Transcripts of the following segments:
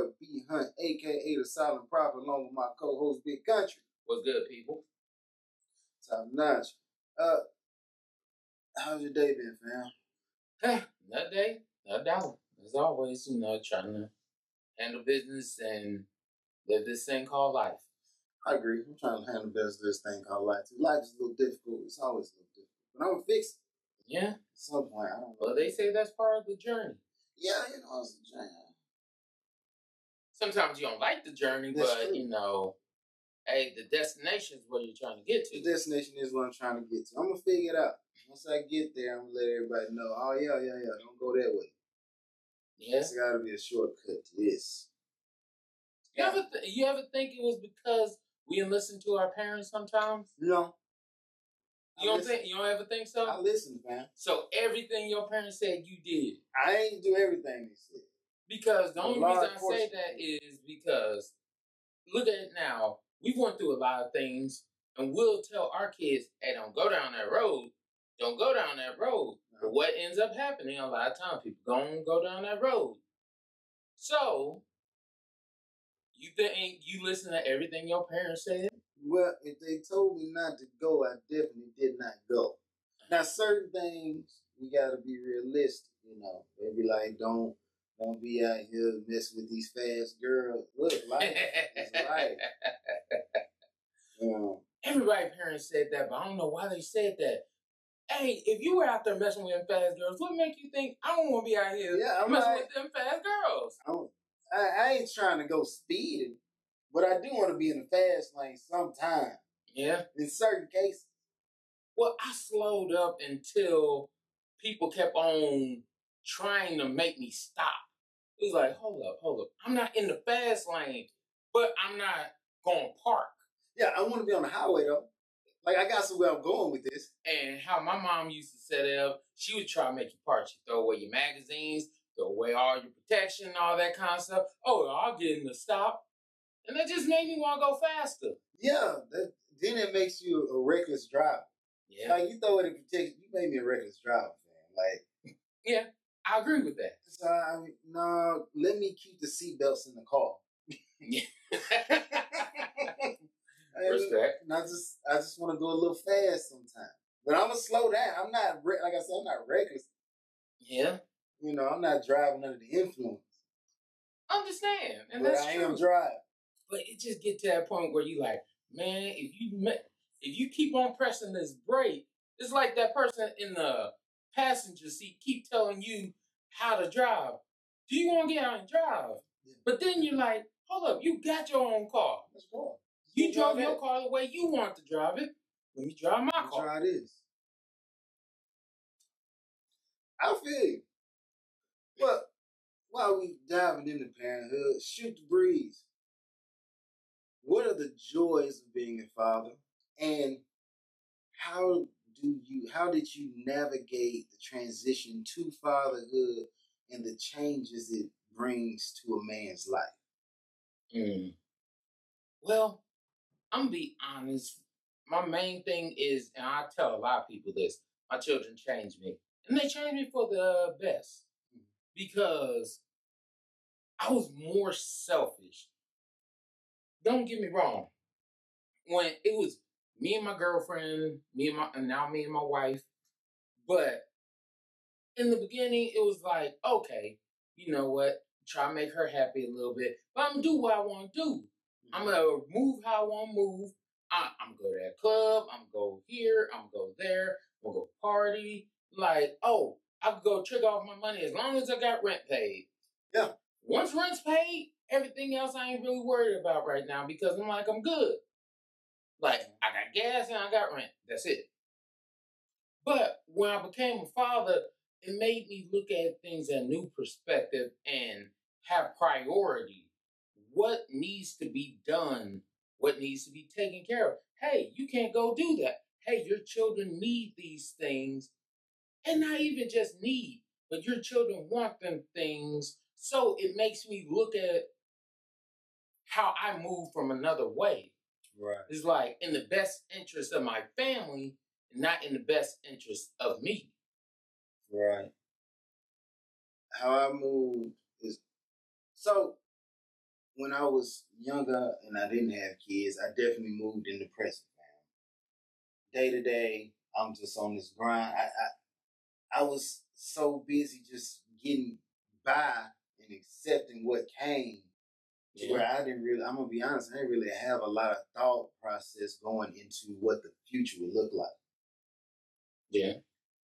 boy B Hunt, aka the Silent Prophet, along with my co-host Big Country. What's good, people? Top notch. Uh, how's your day been, fam? Another day, another dollar. As always, you know, trying to handle business and live this thing called life. I agree. I'm trying to handle best this thing called life. too. Life is a little difficult. It's always a little difficult, but I'm gonna fix it Yeah. at some point. I don't know. Well, they say that's part of the journey. yeah, you know, it's a jam. Sometimes you don't like the journey, That's but true. you know, hey, the destination is where you're trying to get to. The destination is what I'm trying to get to. I'm gonna figure it out. Once I get there, I'm gonna let everybody know. Oh yeah, yeah, yeah. Don't go that way. Yeah. There's got to be a shortcut to this. You ever th- you ever think it was because we didn't listen to our parents sometimes? No. You don't listen, think you don't ever think so? I listen, man. So everything your parents said you did. I ain't do everything they said. Because the only reason I say that is because look at it now. We've went through a lot of things, and we'll tell our kids, "Hey, don't go down that road. Don't go down that road." Uh-huh. But what ends up happening a lot of times, people don't go down that road. So you think you listen to everything your parents said? Well, if they told me not to go, I definitely did not go. Now, certain things we gotta be realistic. You know, they be like, don't don't be out here messing with these fast girls. Look, life is life. Um, you Everybody parents said that, but I don't know why they said that. Hey, if you were out there messing with them fast girls, what make you think I don't want to be out here yeah, I'm messing like, with them fast girls? I, I, I ain't trying to go speeding, but I do want to be in the fast lane sometime Yeah. in certain cases. Well, I slowed up until people kept on trying to make me stop. Was like, hold up, hold up. I'm not in the fast lane, but I'm not going to park. Yeah, I want to be on the highway though. Like I got somewhere I'm going with this. And how my mom used to set it up, she would try to make you park. She throw away your magazines, throw away all your protection, all that kind of stuff. Oh, I'll get in the stop. And that just made me want to go faster. Yeah, that, then it makes you a reckless driver. Yeah. Like you throw it in protection, you made me a reckless driver, man. Like, I agree with that. so I mean, no, let me keep the seatbelts in the car. And Respect. I just, I just want to go a little fast sometimes. But I'm gonna slow down. I'm not, re- like I said, I'm not reckless. Yeah. You know, I'm not driving under the influence. Understand. And but that's I true. am driving. But it just get to that point where you like, man, if you if you keep on pressing this brake, it's like that person in the passenger seat keep telling you how to drive. Do you want to get out and drive? Yeah. But then you're like, hold up, you got your own car. Let's go. You Let's drove drive your car the way you want to drive it. Let me drive my Let's car. try this. I feel you. Well, while we diving into parenthood, shoot the breeze. What are the joys of being a father, and how do you? How did you navigate the transition to fatherhood and the changes it brings to a man's life? Mm. Well, I'm gonna be honest. My main thing is, and I tell a lot of people this: my children changed me, and they changed me for the best because I was more selfish. Don't get me wrong. When it was me and my girlfriend, me and my, and now me and my wife, but in the beginning, it was like, okay, you know what? Try to make her happy a little bit, but I'm gonna do what I want to do. I'm gonna mm-hmm. move how I want to move. I, I'm gonna go to that club. I'm gonna go here. I'm gonna go there. I'm gonna go party. Like, oh, I could go trick off my money as long as I got rent paid. Yeah. Once rent's paid, everything else I ain't really worried about right now because I'm like, I'm good. Like, I got gas and I got rent. That's it. But when I became a father, it made me look at things at a new perspective and have priority. What needs to be done? What needs to be taken care of? Hey, you can't go do that. Hey, your children need these things. And not even just need, but your children want them things. So it makes me look at how I move from another way. Right. It's like in the best interest of my family, not in the best interest of me. Right. how I moved is so when I was younger and I didn't have kids, I definitely moved in the present, man. Day to day, I'm just on this grind. I, I I was so busy just getting by and accepting what came Yeah. where I didn't really I'm gonna be honest, I didn't really have a lot of thought process going into what the future would look like. Yeah.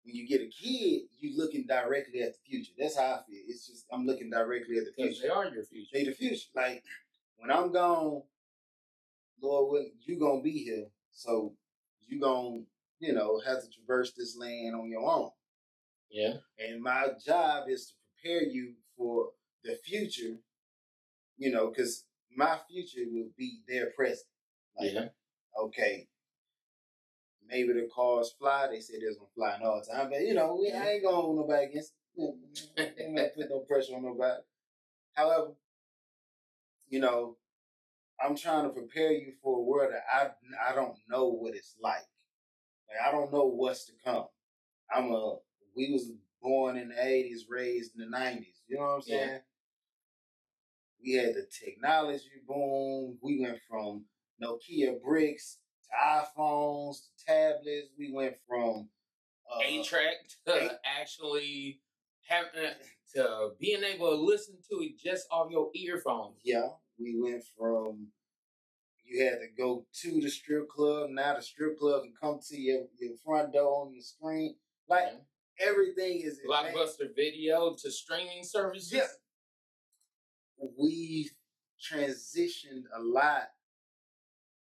When you get a kid, you looking directly at the future. That's how I feel. It's just I'm looking directly at the future. they are your future. They the future. Like when I'm gone, Lord willing, you gonna be here. So you gonna, you know, have to traverse this land on your own. Yeah. And my job is to prepare you for the future, you know, because my future will be their present. Like, Yeah. okay, maybe the cars fly. They say there's gonna fly all the time, but you know, we, I mm-hmm. ain't gonna hold nobody against. Ain't gonna put no pressure on nobody. However, you know, I'm trying to prepare you for a world that I I don't know what it's like. Like I don't know what's to come. I'm a we was born in the 80s, raised in the 90s. You know what I'm Yeah. We had the technology boom. We went from Nokia bricks to iPhones to tablets. We went from uh, eight track to eight- actually having to being able to listen to it just off your earphones. Yeah, we went from you had to go to the strip club. Now the strip club can come to your, your front door on your screen. Like Yeah. everything is. Blockbuster video to streaming services. Yeah. We transitioned a lot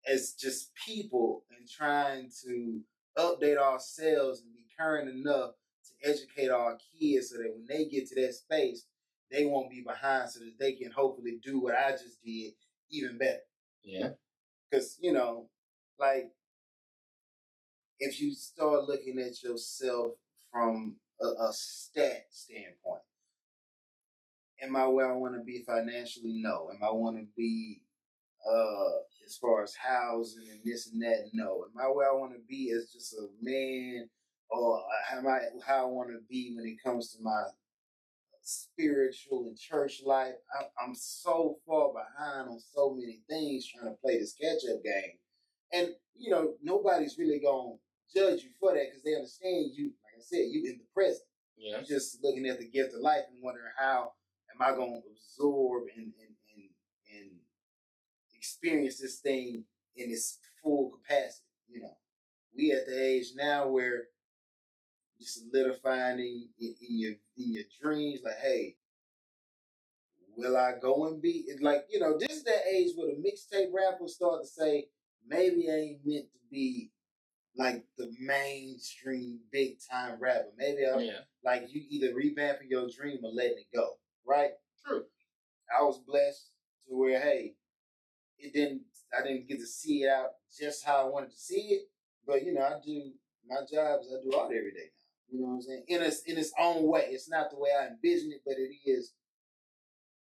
as just people and trying to update ourselves and be current enough to educate our kids so that when they get to that space, they won't be behind so that they can hopefully do what I just did even better. Yeah. Because, you know, like, if you start looking at yourself from a, a stat standpoint, am I where I want to be financially? No. Am I want to be uh as far as housing and this and that? No. Am I where I want to be as just a man, or am I how I want to be when it comes to my spiritual and church life? I, I'm so far behind on so many things trying to play this catch up game, and you know nobody's really gonna judge you for that because they understand you. Like I said, you in the present. Yeah. You're just looking at the gift of life and wondering how am I to absorb and, and, and, and experience this thing in its full capacity. You know, we at the age now where you're solidifying in, in, in your in your dreams, like, hey, will I go and be it's like you know this is that age where the mixtape rappers start to say maybe I ain't meant to be like the mainstream big time rapper. Maybe I Yeah. like you either revamping your dream or letting it go, right? True. I was blessed to where hey, it didn't I didn't get to see it out just how I wanted to see it, but you know I do my jobs I do art every day now. You know what I'm saying? In its in its own way, it's not the way I envision it, but it is.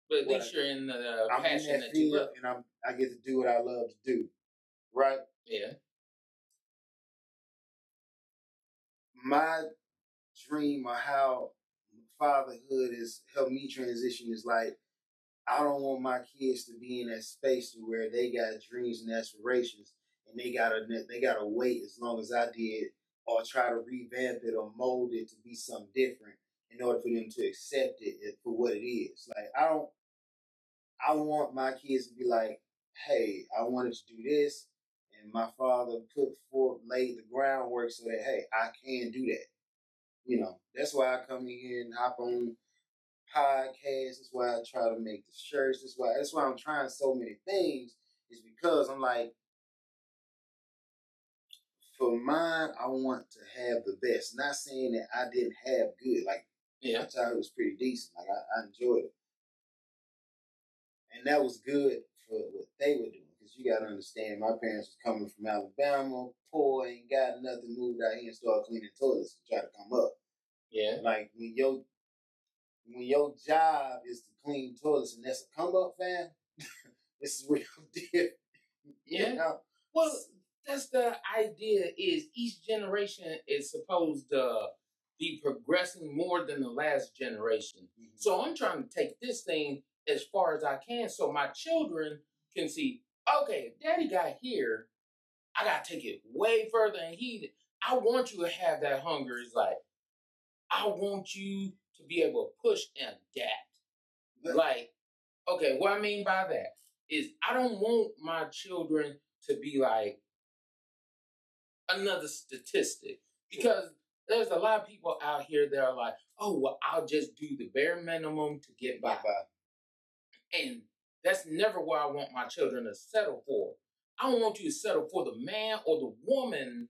But at least I- you're in the uh, I'm in passion that that you love. and I'm I get to do what I love to do, right? Yeah. my dream or how fatherhood has helped me transition is like I don't want my kids to be in that space where they got dreams and aspirations and they gotta they gotta wait as long as I did or try to revamp it or mold it to be something different in order for them to accept it for what it is. Like I don't I want my kids to be like, hey, I wanted to do this and my father put forth, laid the groundwork so that hey, I can do that. You know, that's why I come in here and hop on podcasts. That's why I try to make the shirts. That's why that's why I'm trying so many things. Is because I'm like, for mine, I want to have the best. Not saying that I didn't have good. Like Yeah. my childhood was pretty decent. Like I, I enjoyed it, and that was good for what they were doing. Because you got to understand, my parents was coming from Alabama, poor, ain't got nothing, moved out here and started cleaning toilets and try to come up. Yeah. Like when your when your job is to clean toilets and that's a come up, fam. this is real deal. Yeah. You know? Well, that's the idea. Is each generation is supposed to be progressing more than the last generation. Mhm. So I'm trying to take this thing as far as I can so my children can see, okay, if daddy got here, I gotta take it way further. And he I want you to have that hunger. It's like, I want you to be able to push and adapt. Like, okay, what I mean by that is I don't want my children to be like another statistic because there's a lot of people out here that are like, oh, well, I'll just do the bare minimum to get by. And that's never what I want my children to settle for. I don't want you to settle for the man or the woman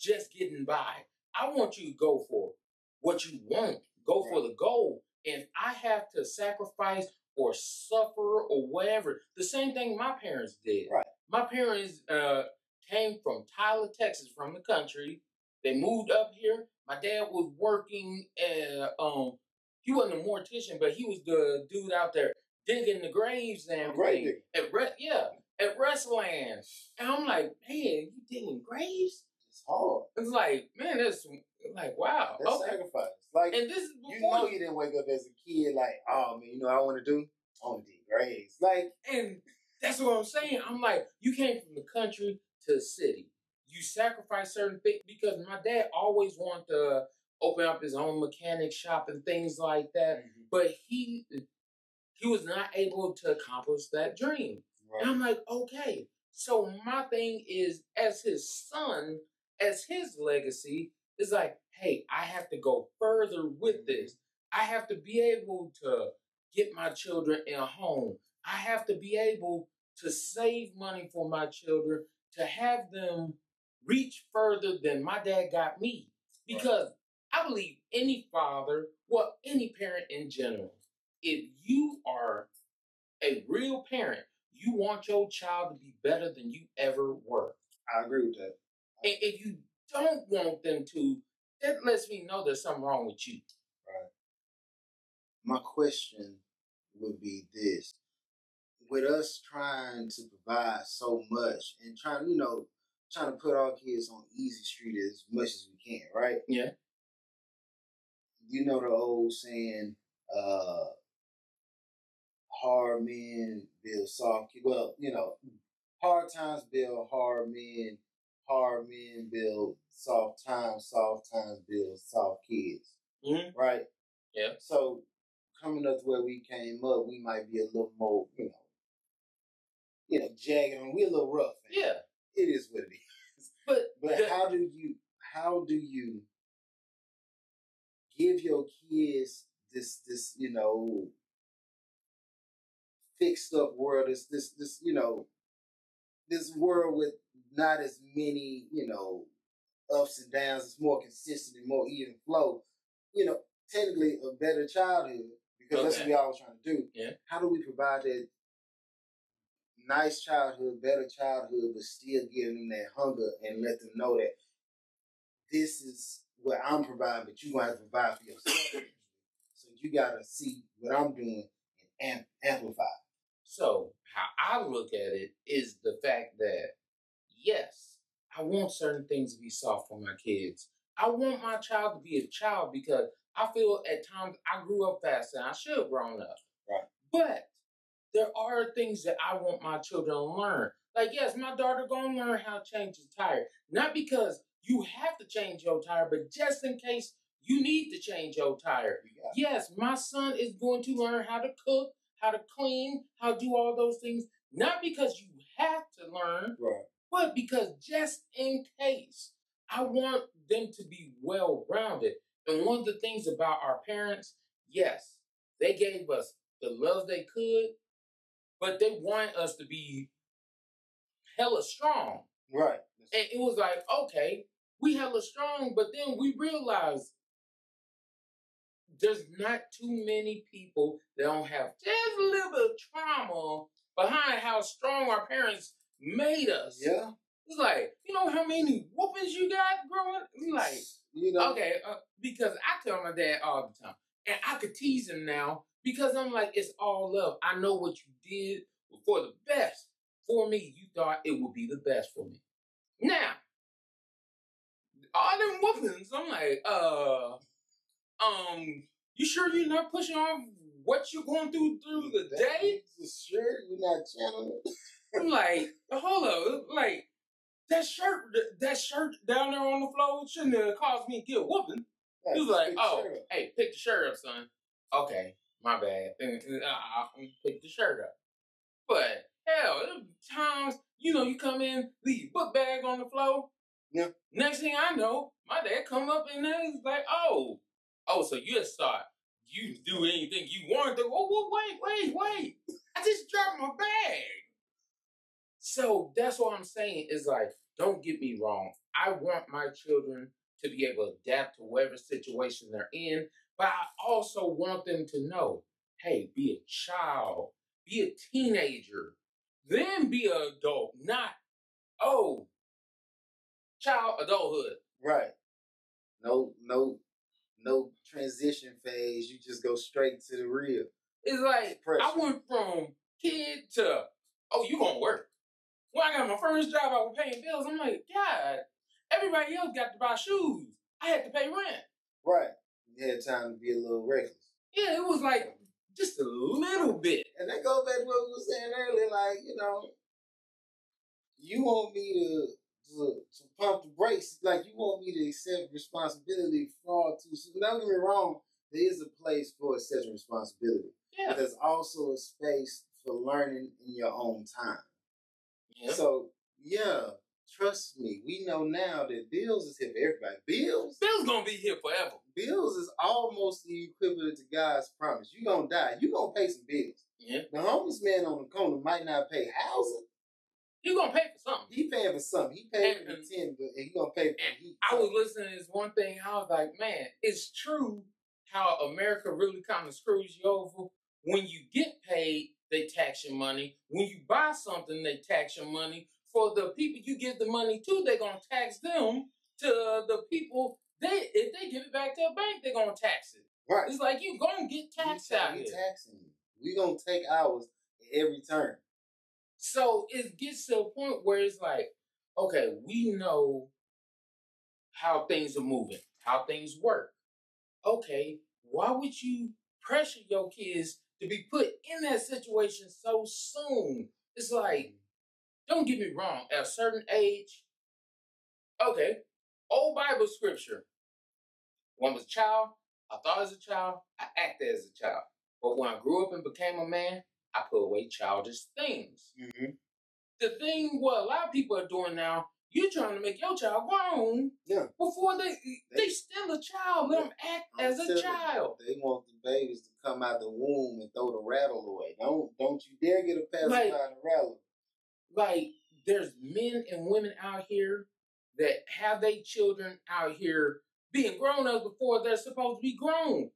just getting by. I want you to go for what you want, go for the goal. And I have to sacrifice or suffer or whatever. The same thing my parents did. Right. My parents uh, came from Tyler, Texas, from the country. They moved up here. My dad was working at, um, he wasn't a mortician, but he was the dude out there digging the graves and grave. At yeah, at Restland. And I'm like, man, you digging graves? It's hard. It's like, man, that's like, wow. That's okay. sacrifice. Like And this is you know you didn't wake up as a kid like, oh man, you know what I want to do? I want to dig graves. Like And that's what I'm saying. I'm like, you came from the country to the city. You sacrifice certain things because my dad always wanted to open up his own mechanic shop and things like that. Mm-hmm. But he he was not able to accomplish that dream. And Right. I'm like, okay. So my thing is, as his son, as his legacy, is like, hey, I have to go further with mm-hmm. this. I have to be able to get my children in a home. I have to be able to save money for my children, to have them reach further than my dad got me. Because I believe any father, well, any parent in general, if you are a real parent, you want your child to be better than you ever were. I agree with that. And if you don't want them to, that lets me know there's something wrong with you. Right. My question would be this. With us trying to provide so much and trying, you know, trying to put our kids on easy street as much as we can, right? Yeah. You know the old saying, uh, hard men build soft well, you know, hard times build hard men, hard men build soft times, soft times build soft kids. Mhm. Right? Yeah. So coming up to where we came up, we might be a little more, you know, you know, jagged and we're a little rough. man. Yeah. It is what it is. But, But the- how do you how do you give your kids this this, you know, fixed up world, this this this, you know, this world with not as many, you know, ups and downs, it's more consistent and more even flow. You know, technically a better childhood, because that's what we always trying to do. Yeah. How do we provide that nice childhood, better childhood, but still giving them that hunger and let them know that this is what I'm providing, but you have to provide for yourself. so you gotta see what I'm doing and amp- amplify. So, how I look at it is the fact that, yes, I want certain things to be soft for my kids. I want my child to be a child because I feel at times I grew up fast and I should have grown up. Right. But there are things that I want my children to learn. Like, yes, my daughter gonna learn how to change the tire. Not because you have to change your tire, but just in case you need to change your tire. Got Yes, my son is going to learn how to cook, how to clean, how to do all those things, not because you have to learn, right. but because just in case, I want them to be well rounded. And one of the things about our parents, yes, they gave us the love they could, but they want us to be hella strong. Right. And it was like, okay, we hella strong, but then we realized there's not too many people that don't have just a little bit of trauma behind how strong our parents made us. Yeah. It's like, you know how many whoopings you got growing? It's like, You know. okay, uh, because I tell my dad all the time, and I could tease him now because I'm like, it's all love. I know what you did for the best for me. You thought it would be the best for me. Now, all them whoopings. I'm like, uh, um, you sure you're not pushing off what you're going through through the day? Sure, you're not channeling. I'm like, hold up, like that shirt, that shirt down there on the floor shouldn't have caused me to get whooping. He was like, oh, hey, pick the shirt up, son. Okay, my bad. I'll pick the shirt up. But hell, times, you know, you come in, leave your book bag on the floor. Yeah. Next thing I know, my dad come up and then he's like, oh, oh, so you just start, you do anything you want to. Oh, well, wait, wait, wait. I just dropped my bag. So that's what I'm saying is like, don't get me wrong. I want my children to be able to adapt to whatever situation they're in, but I also want them to know, hey, be a child, be a teenager, then be an adult, not, oh, child adulthood. Right. No, no, no transition phase. You just go straight to the real. It's like I went from kid to, oh, you gonna work. When I got my first job, I was paying bills. I'm like, God, everybody else got to buy shoes. I had to pay rent. Right. You had time to be a little reckless. Yeah, it was like just a little bit. And that goes back to what we were saying earlier, like, you know, you want me to, to, to pump the brakes, like you want me to accept responsibility far too soon. Don't get me wrong, there is a place for accepting responsibility. Yeah. But there's also a space for learning in your own time. Yeah. So yeah, trust me, we know now that bills is here for everybody. Bills, Bill's gonna be here forever. bills is almost the equivalent to God's promise. You gonna die. You gonna pay some bills. Yeah. The homeless man on the corner might not pay housing. You gonna pay for something. He paying for something. He paying for the ten, but he gonna pay for heat. I was listening to this one thing. I was like, man, it's true how America really kind of screws you over. When you get paid, they tax your money. When you buy something, they tax your money. For the people you give the money to, they're gonna tax them. To the people, they if they give it back to a bank, they're gonna tax it. right. It's like you gonna get taxed we, out we here. taxing you. We gonna take ours every turn. So it gets to a point where it's like, okay, we know how things are moving, how things work. Okay, why would you pressure your kids to be put in that situation so soon? It's like, don't get me wrong, at a certain age, okay, old Bible scripture. When I was a child, I thought as a child, I acted as a child. But when I grew up and became a man, I put away childish things Mm-hmm. the thing what a lot of people are doing now, you're trying to make your child grown Yeah. before they they still a child. Let them act I'm as a you, child. They want the babies to come out the womb and throw the rattle away. Don't don't you dare get a pacifier Like- to rattle. Like there's men and women out here that have their children out here being grown ups before they're supposed to be grown.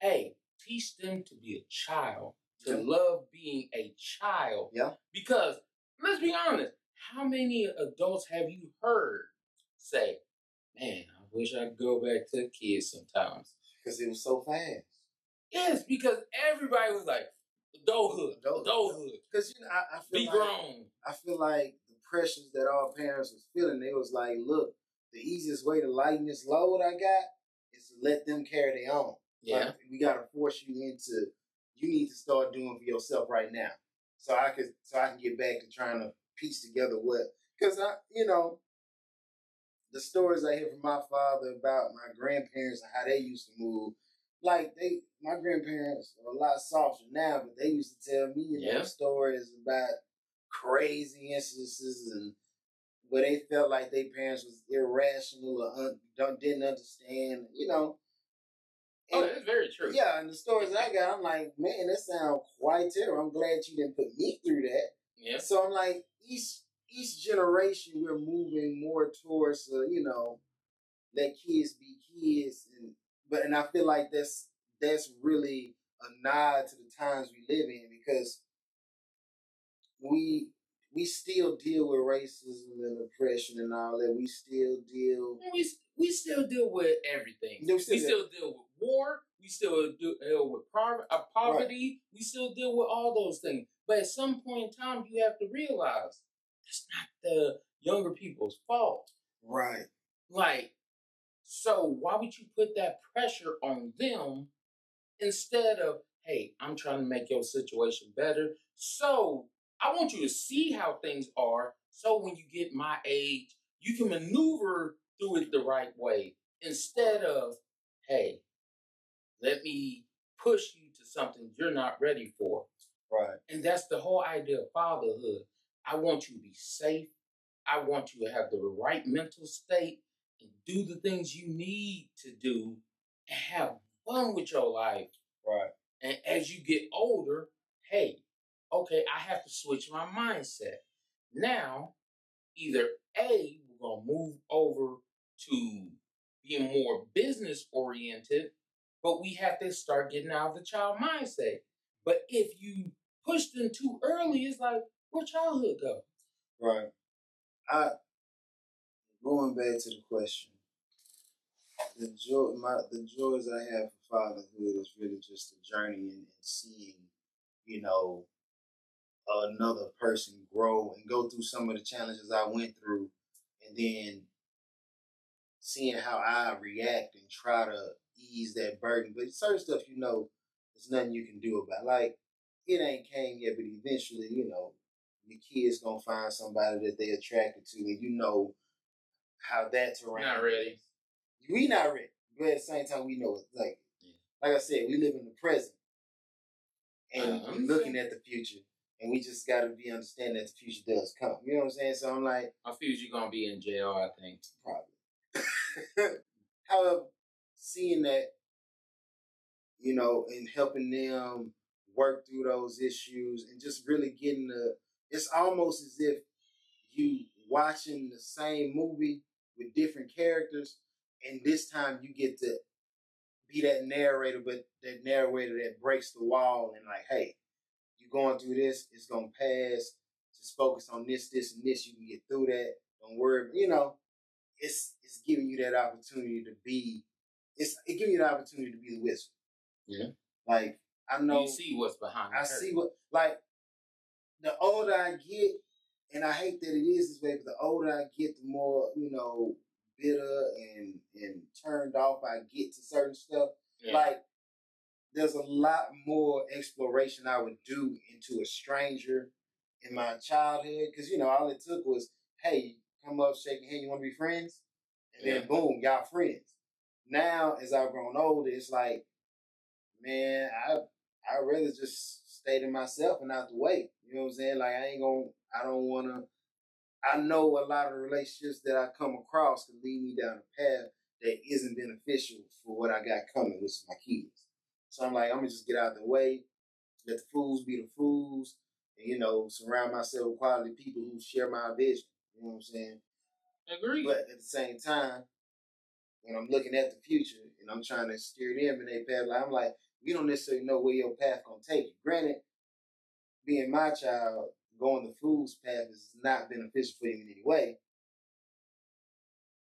Hey, teach them to be a child, to Yeah. love being a child. Yeah. Because let's be honest, how many adults have you heard say, "Man, I wish I could go back to kids sometimes." Because it was so fast. Yes, because everybody was like, "Adulthood, Adult- adulthood, Because you know, I, I feel be like grown." I feel like the pressures that all parents was feeling, they was like, look, the easiest way to lighten this load I got is to let them carry their own. Yeah, Like, we gotta force you into you need to start doing for yourself right now. So I could so I can get back to trying to piece together what because I you know the stories I hear from my father about my grandparents and how they used to move. Like they my grandparents are a lot softer now, but they used to tell me you know, stories about crazy instances and where they felt like their parents was irrational or un- don't, didn't understand, you know. Oh, And- that's very true. yeah, and the stories I got, I'm like, man, that sounds quite terrible. I'm glad you didn't put me through that. yeah, So I'm like, each each generation we're moving more towards, uh, you know, let kids be kids, and but and I feel like that's that's really a nod to the times we live in because we we still deal with racism and oppression and all that. We still deal. we we still deal with everything. We we still still, deal- deal with war. We still deal with uh, poverty. We still deal with all those things. But at some point in time, you have to realize it's not the younger people's fault. Right. Like So why would you put that pressure on them instead of, hey, I'm trying to make your situation better. So I want you to see how things are. So when you get my age, you can maneuver through it the right way instead of, hey, let me push you to something you're not ready for. Right. And that's the whole idea of fatherhood. I want you to be safe. I want you to have the right mental state and do the things you need to do and have fun with your life. Right. And as you get older, hey, okay, I have to switch my mindset. Now, either A, we're going to move over to being more business oriented, but we have to start getting out of the child mindset. But if you push them too early, it's like, where childhood go? Right. I going back to the question. The joy, my the joys I have for fatherhood is really just a journey and, and seeing, you know, another person grow and go through some of the challenges I went through, and then seeing how I react and try to ease that burden. But certain stuff, you know, there's nothing you can do about. Like it ain't came yet, but eventually, you know, the kids gonna find somebody that they attracted to, and you know how that's around. Not ready. We not ready, but at the same time, we know it. Like, Yeah. like I said, we live in the present, and Uh-huh. we looking at the future, and we just got to be understanding that the future does come. You know what I'm saying? So I'm like, I feel you're gonna be in jail. I think. probably. However, seeing that, you know, and helping them work through those issues and just really getting the, it's almost as if you watching the same movie with different characters, and this time you get to be that narrator, but that narrator that breaks the wall and like, hey, you're going through this, it's gonna pass. Just focus on this, this, and this. You can get through that. Don't worry. You know, it's it's giving you that opportunity to be it's it giving you the opportunity to be the whisper. Yeah. Like I know You see what's behind. I curtain. see what like the older I get, and I hate that it is this way, but the older I get, the more, you know, bitter and and turned off I get to certain stuff. Yeah. Like there's a lot more exploration I would do into a stranger in my childhood. Cause you know, all it took was, hey, come up, shake your hand, you wanna be friends? And then boom, y'all friends. Now as I've grown older, it's like, man, I I'd rather just stay to myself and out the way. You know what I'm saying? Like I ain't gonna I don't wanna I know a lot of relationships that I come across can lead me down a path that isn't beneficial for what I got coming, which is my kids. So I'm like, I'm gonna just get out of the way, let the fools be the fools, and you know, surround myself with quality people who share my vision. You know what I'm saying? Agree. But at the same time, when I'm looking at the future and I'm trying to steer them in their path, like, I'm like, you don't necessarily know where your path gonna take you. Granted, being my child, going the fool's path is not beneficial for him in any way.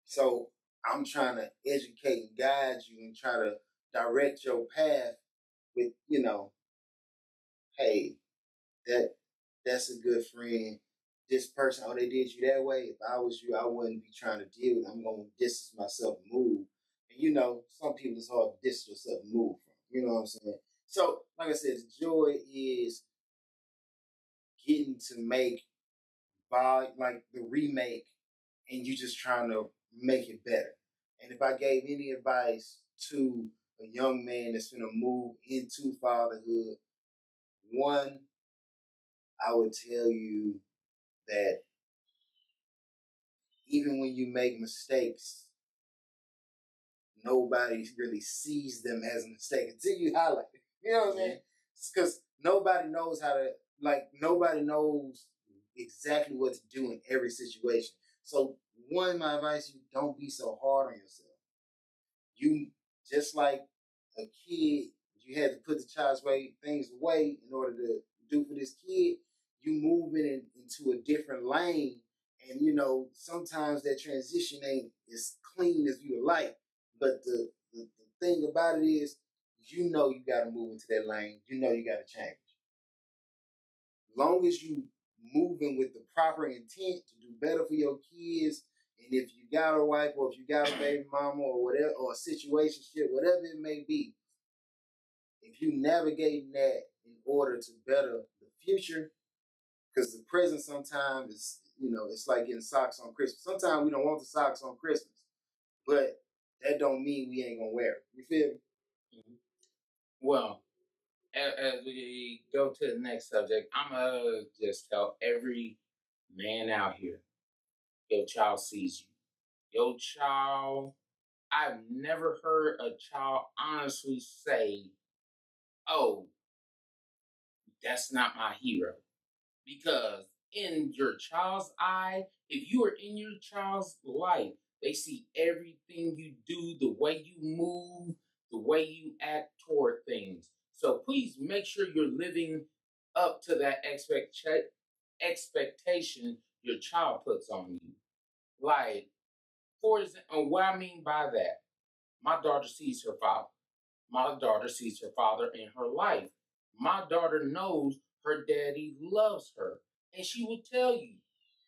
So I'm trying to educate and guide you and try to direct your path with, you know, hey, that that's a good friend. This person, oh, they did you that way. If I was you, I wouldn't be trying to deal with. It. I'm gonna distance myself and move. And you know, some people it's hard to distance yourself and move from. You know what I'm saying? So, like I said, joy is getting to make by like the remake, and you just trying to make it better. And if I gave any advice to a young man that's gonna move into fatherhood, one, I would tell you that even when you make mistakes, nobody really sees them as a mistake until you highlight it. You know what I'm mm-hmm. saying? Because nobody knows how to, like, nobody knows exactly what to do in every situation. So, one, my advice you don't be so hard on yourself. You, just like a kid, you had to put the child's way things away in order to do for this kid. You moving in, into a different lane, and you know sometimes that transition ain't as clean as you would like. But the, the the thing about it is, you know you got to move into that lane. You know you got to change. Long as you moving with the proper intent to do better for your kids And if you got a wife or if you got a baby mama or whatever or a situation ship, whatever it may be, if you navigating that in order to better the future, because the present sometimes is you know it's like getting socks on Christmas. Sometimes we don't want the socks on Christmas, but that don't mean we ain't gonna wear it. You feel me? Mm-hmm. Well, as, as we go to the next subject, I'm gonna just tell every man out here, your child sees you. Your child, I've never heard a child honestly say, "Oh, that's not my hero," because in your child's eye, if you are in your child's life, they see everything you do, the way you move, the way you act toward things. So please make sure you're living up to that expect expectation your child puts on you. Like, for example, uh, what I mean by that, my daughter sees her father. My daughter sees her father in her life. My daughter knows her daddy loves her. And she will tell you,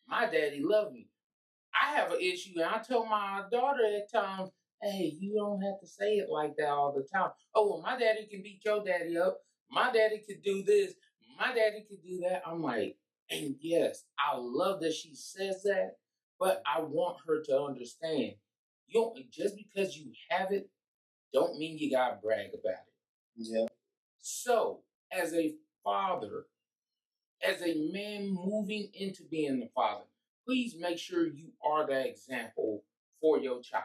my daddy loved me. I have an issue, and I tell my daughter at times, hey, you don't have to say it like that all the time. Oh, well, my daddy can beat your daddy up. My daddy could do this. My daddy could do that. I'm like, and yes, I love that she says that, but I want her to understand. You don't just because you have it, don't mean you gotta brag about it. Yeah. So, as a father, as a man moving into being the father, please make sure you are that example for your child.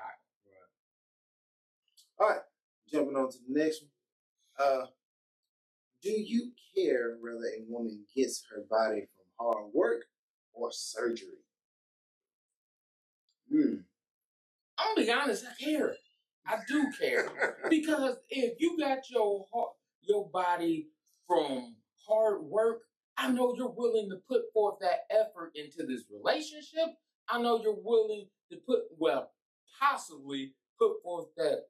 Right. All right, jumping on to the next one. Uh, do you care whether a woman gets her body from hard work or surgery? Hmm. I'm gonna be honest, I care. I do care because if you got your heart, your body from hard work, I know you're willing to put forth that effort into this relationship. I know you're willing to put, well, possibly put forth that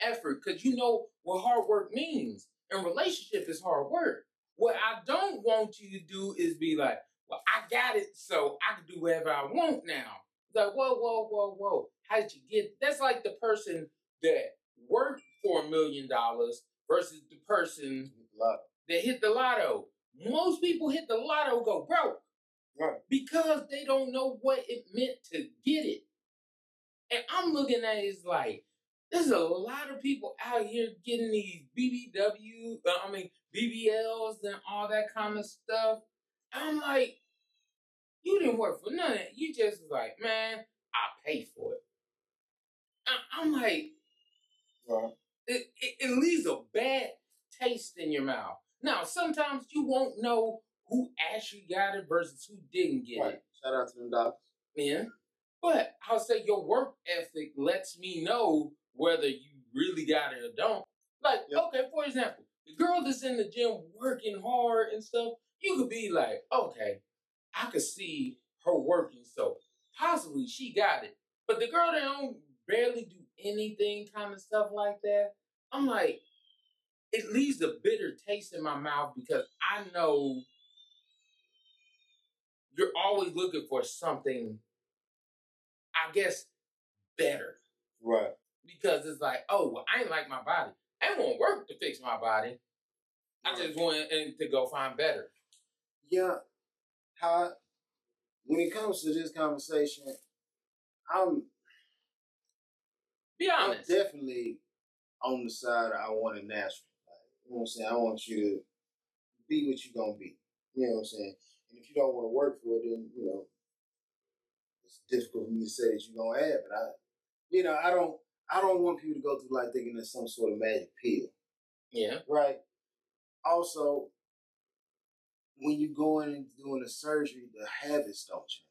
effort because you know what hard work means. And relationship is hard work. What I don't want you to do is be like, well, I got it, so I can do whatever I want now. Like, whoa, whoa, whoa, whoa. How did you get? That's like the person that worked for a million dollars versus the person that hit the lotto. Most people hit the lotto go broke. Right. Because they don't know what it meant to get it. And I'm looking at it like, there's a lot of people out here getting these BBW, uh, I mean, BBLs and all that kind of stuff. I'm like, you didn't work for none of it. You just like, man, I pay for it. I'm like, right. it, it, it leaves a bad taste in your mouth. Now, sometimes you won't know who actually got it versus who didn't get right. it. Shout out to them doctors. Yeah. But I'll say your work ethic lets me know whether you really got it or don't. Like, yep. okay, for example, the girl that's in the gym working hard and stuff, you could be like, okay, I could see her working, so possibly she got it. But the girl that don't barely do anything kind of stuff like that, I'm like, it leaves a bitter taste in my mouth because I know you're always looking for something, I guess, better. Right. Because it's like, oh, well, I ain't like my body. I ain't want work to fix my body. I just want to go find better. Yeah. How, when it comes to this conversation, I'm. Be honest. I'm definitely on the side I want it natural. You know what I'm saying? I want you to be what you're gonna be. You know what I'm saying? And if you don't want to work for it, then you know it's difficult for me to say that you're gonna have it. I, you know, I don't, I don't want people to go through like thinking there's some sort of magic pill. Yeah. Right. Also, when you go in and doing a surgery, the habits don't change.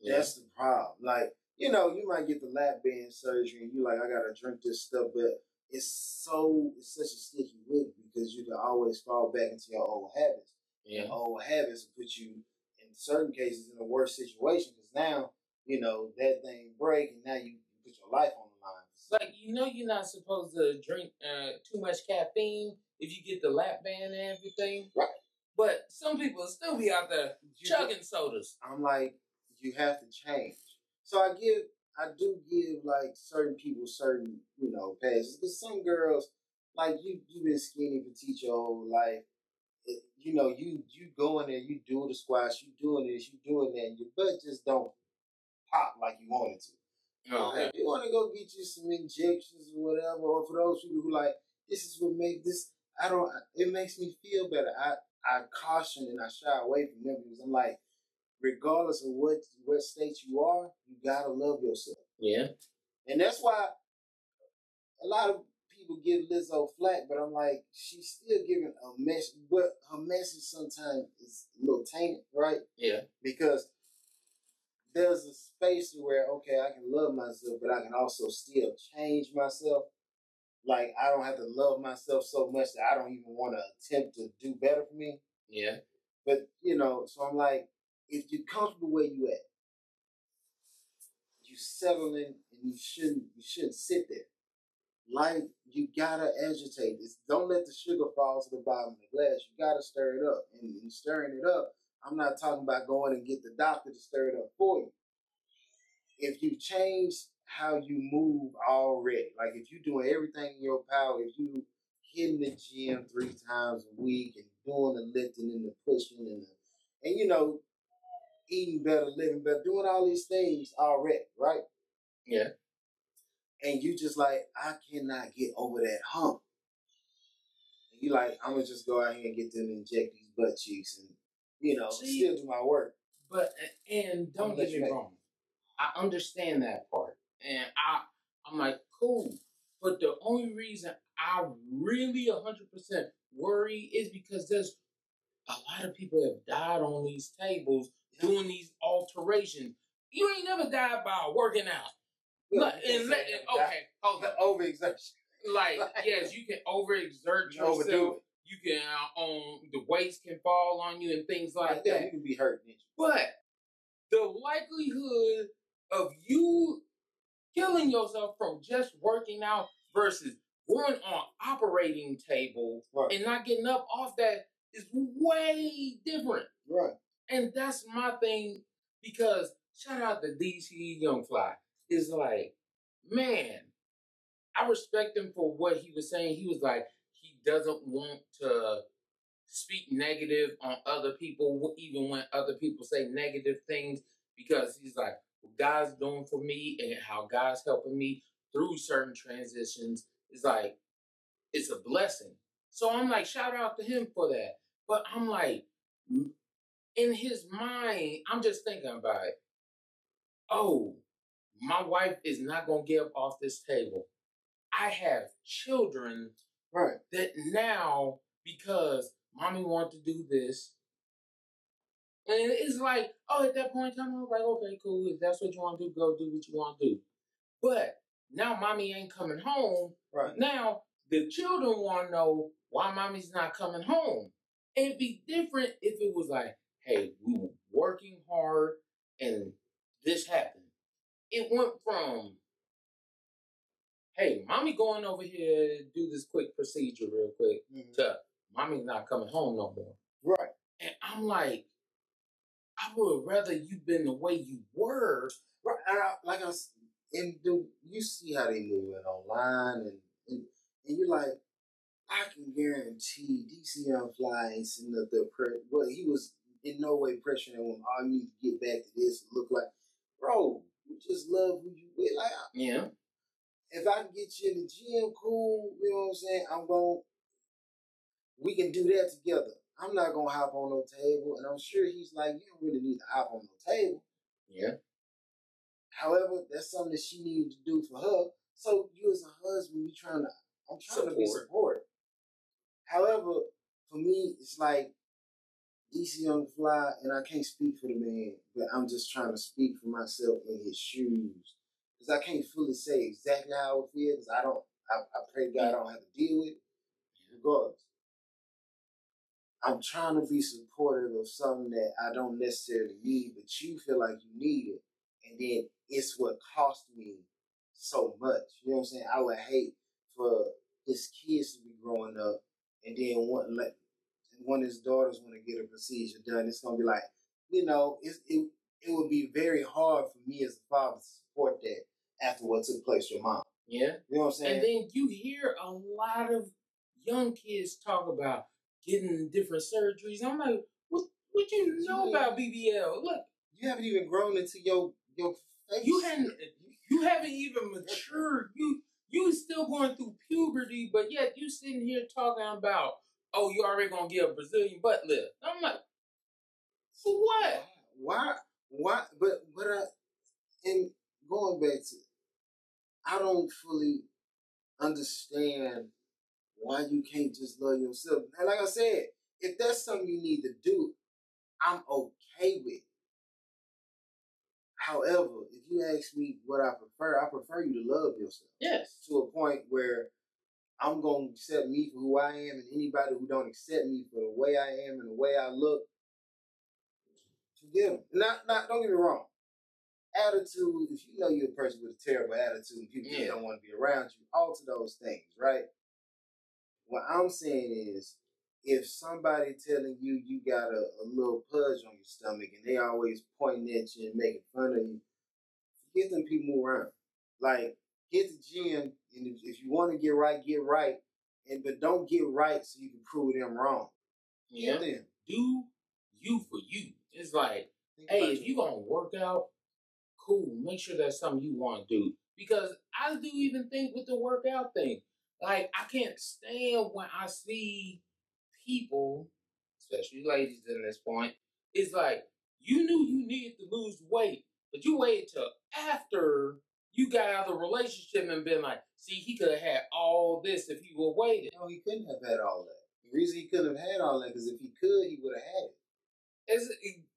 Yeah. That's the problem. Like, you know, you might get the lap band surgery and you like, I gotta drink this stuff, but it's so it's such a sticky wicket because you can always fall back into your old habits. Yeah. And old habits put you in certain cases in a worse situation because now you know that thing break and now you put your life on the line. Like you know, you're not supposed to drink uh, too much caffeine if you get the lap band and everything. Right. But some people still be out there you chugging sodas. I'm like, you have to change. So I give, I do give like certain people certain, you know, passes. Because some girls, like you, you've been skinny petite your whole life. It, you know, you you go in there, you do the squats, you doing this, you doing that, your butt just don't pop like you wanted it to. Okay. Oh, if you want to go get you some injections or whatever, or for those people who like, this is what make this. I don't. It makes me feel better. I I caution and I shy away from them because I'm like, regardless of what what state you are, you gotta love yourself, Yeah. and that's why a lot of people give Lizzo flack, but I'm like, she's still giving a message, but her message sometimes is a little tainted, right? Yeah. because there's a space where okay, I can love myself, but I can also still change myself. Like I don't have to love myself so much that I don't even want to attempt to do better for me. Yeah. But you know, so I'm like, if you're comfortable where you at, you settle in, and you shouldn't you shouldn't sit there. Life, you gotta agitate. this. don't let the sugar fall to the bottom of the glass. You gotta stir it up, and in stirring it up, I'm not talking about going and get the doctor to stir it up for you. If you change how you move already, like if you're doing everything in your power, if you hitting the gym three times a week and doing the lifting and the pushing and the, and you know, eating better, living better, doing all these things already, right? Yeah. And you just like, I cannot get over that hump. And you like, I'm gonna just go out here and get them to inject these butt cheeks and you know, See, still do my work. But and don't get me wrong, I understand that part, and I I'm like cool. But the only reason I really hundred percent worry is because there's a lot of people have died on these tables doing these alterations. You ain't never died by working out. Like, and let, okay, hold on. Overexertion. Like yes, you can overexert You overdo yourself. it. You can uh, um the weights can fall on you and things like Like that, that. you can be hurt. But the likelihood of you killing yourself from just working out versus going on operating table Right. and not getting up off that is way different. Right. And that's my thing because shout out to DC Young Fly. Is like, man, I respect him for what he was saying. He was like, he doesn't want to speak negative on other people, even when other people say negative things, because he's like, God's doing for me and how God's helping me through certain transitions is like, it's a blessing. So I'm like, shout out to him for that. But I'm like, in his mind, I'm just thinking about it. Oh, my wife is not gonna get up off this table. I have children Right. that now because mommy want to do this. And it's like, oh, at that point in time, I was like, okay, cool. If that's what you want to do, go do what you want to do. But now mommy ain't coming home. Right. Now the children want to know why mommy's not coming home. It'd be different if it was like, hey, we were working hard and this happened. It went from, hey, mommy going over here do this quick procedure real quick Mhm. to mommy's not coming home no more. Right. And I'm like, I would rather you been the way you were. Right. And I, like I and do you see how they move it online and, and and you're like, I can guarantee DC Young Fly ain't sitting up there. Pre- well, he was in no way pressuring him. Oh, you need to get back to this. And look like, bro, you just love who you with. Like, Yeah. if I can get you in the gym, cool. You know what I'm saying? I'm going. We can do that together. I'm not gonna hop on no table, and I'm sure he's like, you don't really need to hop on no table. Yeah. However, that's something that she needed to do for her. So you as a husband, you trying to, I'm trying to be Support. support. However, for me, it's like DC Young Fly, and I can't speak for the man, but I'm just trying to speak for myself in his shoes. Because I can't fully say exactly how it feels, because I don't, I, I pray God I don't have to deal with it, regardless. I'm trying to be supportive of something that I don't necessarily need, but you feel like you need it. And then it's what cost me so much. You know what I'm saying? I would hate for his kids to be growing up and then one of his daughters want to get a procedure done, it's gonna be like, you know, it's it, it would be very hard for me as a father to support that after what took place with mom. Yeah. You know what I'm saying? And then you hear a lot of young kids talk about getting different surgeries. I'm like, what what you know You- about BBL? Look, you haven't even grown into your your face. you hadn't you haven't even matured. You you still going through puberty, but yet you sitting here talking about, oh, you already gonna get a Brazilian butt lift. I'm like, for what? Why? Why? But but I and going back to, I don't fully understand why you can't just love yourself. And like I said, if that's something you need to do, I'm okay with. However, if you ask me what I prefer, I prefer you to love yourself Yes. to a point where I'm gonna accept me for who I am, and anybody who don't accept me for the way I am and the way I look, forgive them. Not, not. Don't get me wrong. Attitude. If you know you're a person with a terrible attitude and people just Yeah. don't want to be around you, alter those things, right? What I'm saying is, if somebody telling you you got a, a little pudge on your stomach and they always pointing at you and making fun of you, forget them people around. Like hit the gym, and if, you want to get right, get right, and but don't get right so you can prove them wrong. Yeah. Them. Do you for you. It's like, Think hey, if you gonna work out, cool. Make sure that's something you want to do. Because I do even think with the workout thing, like I can't stand when I see people, especially ladies at this point, it's like you knew you needed to lose weight, but you waited till after you got out of the relationship and been like, see, he could have had all this if he would waited. no, he couldn't have had all that. The reason he couldn't have had all that is if he could, he would have had it. It's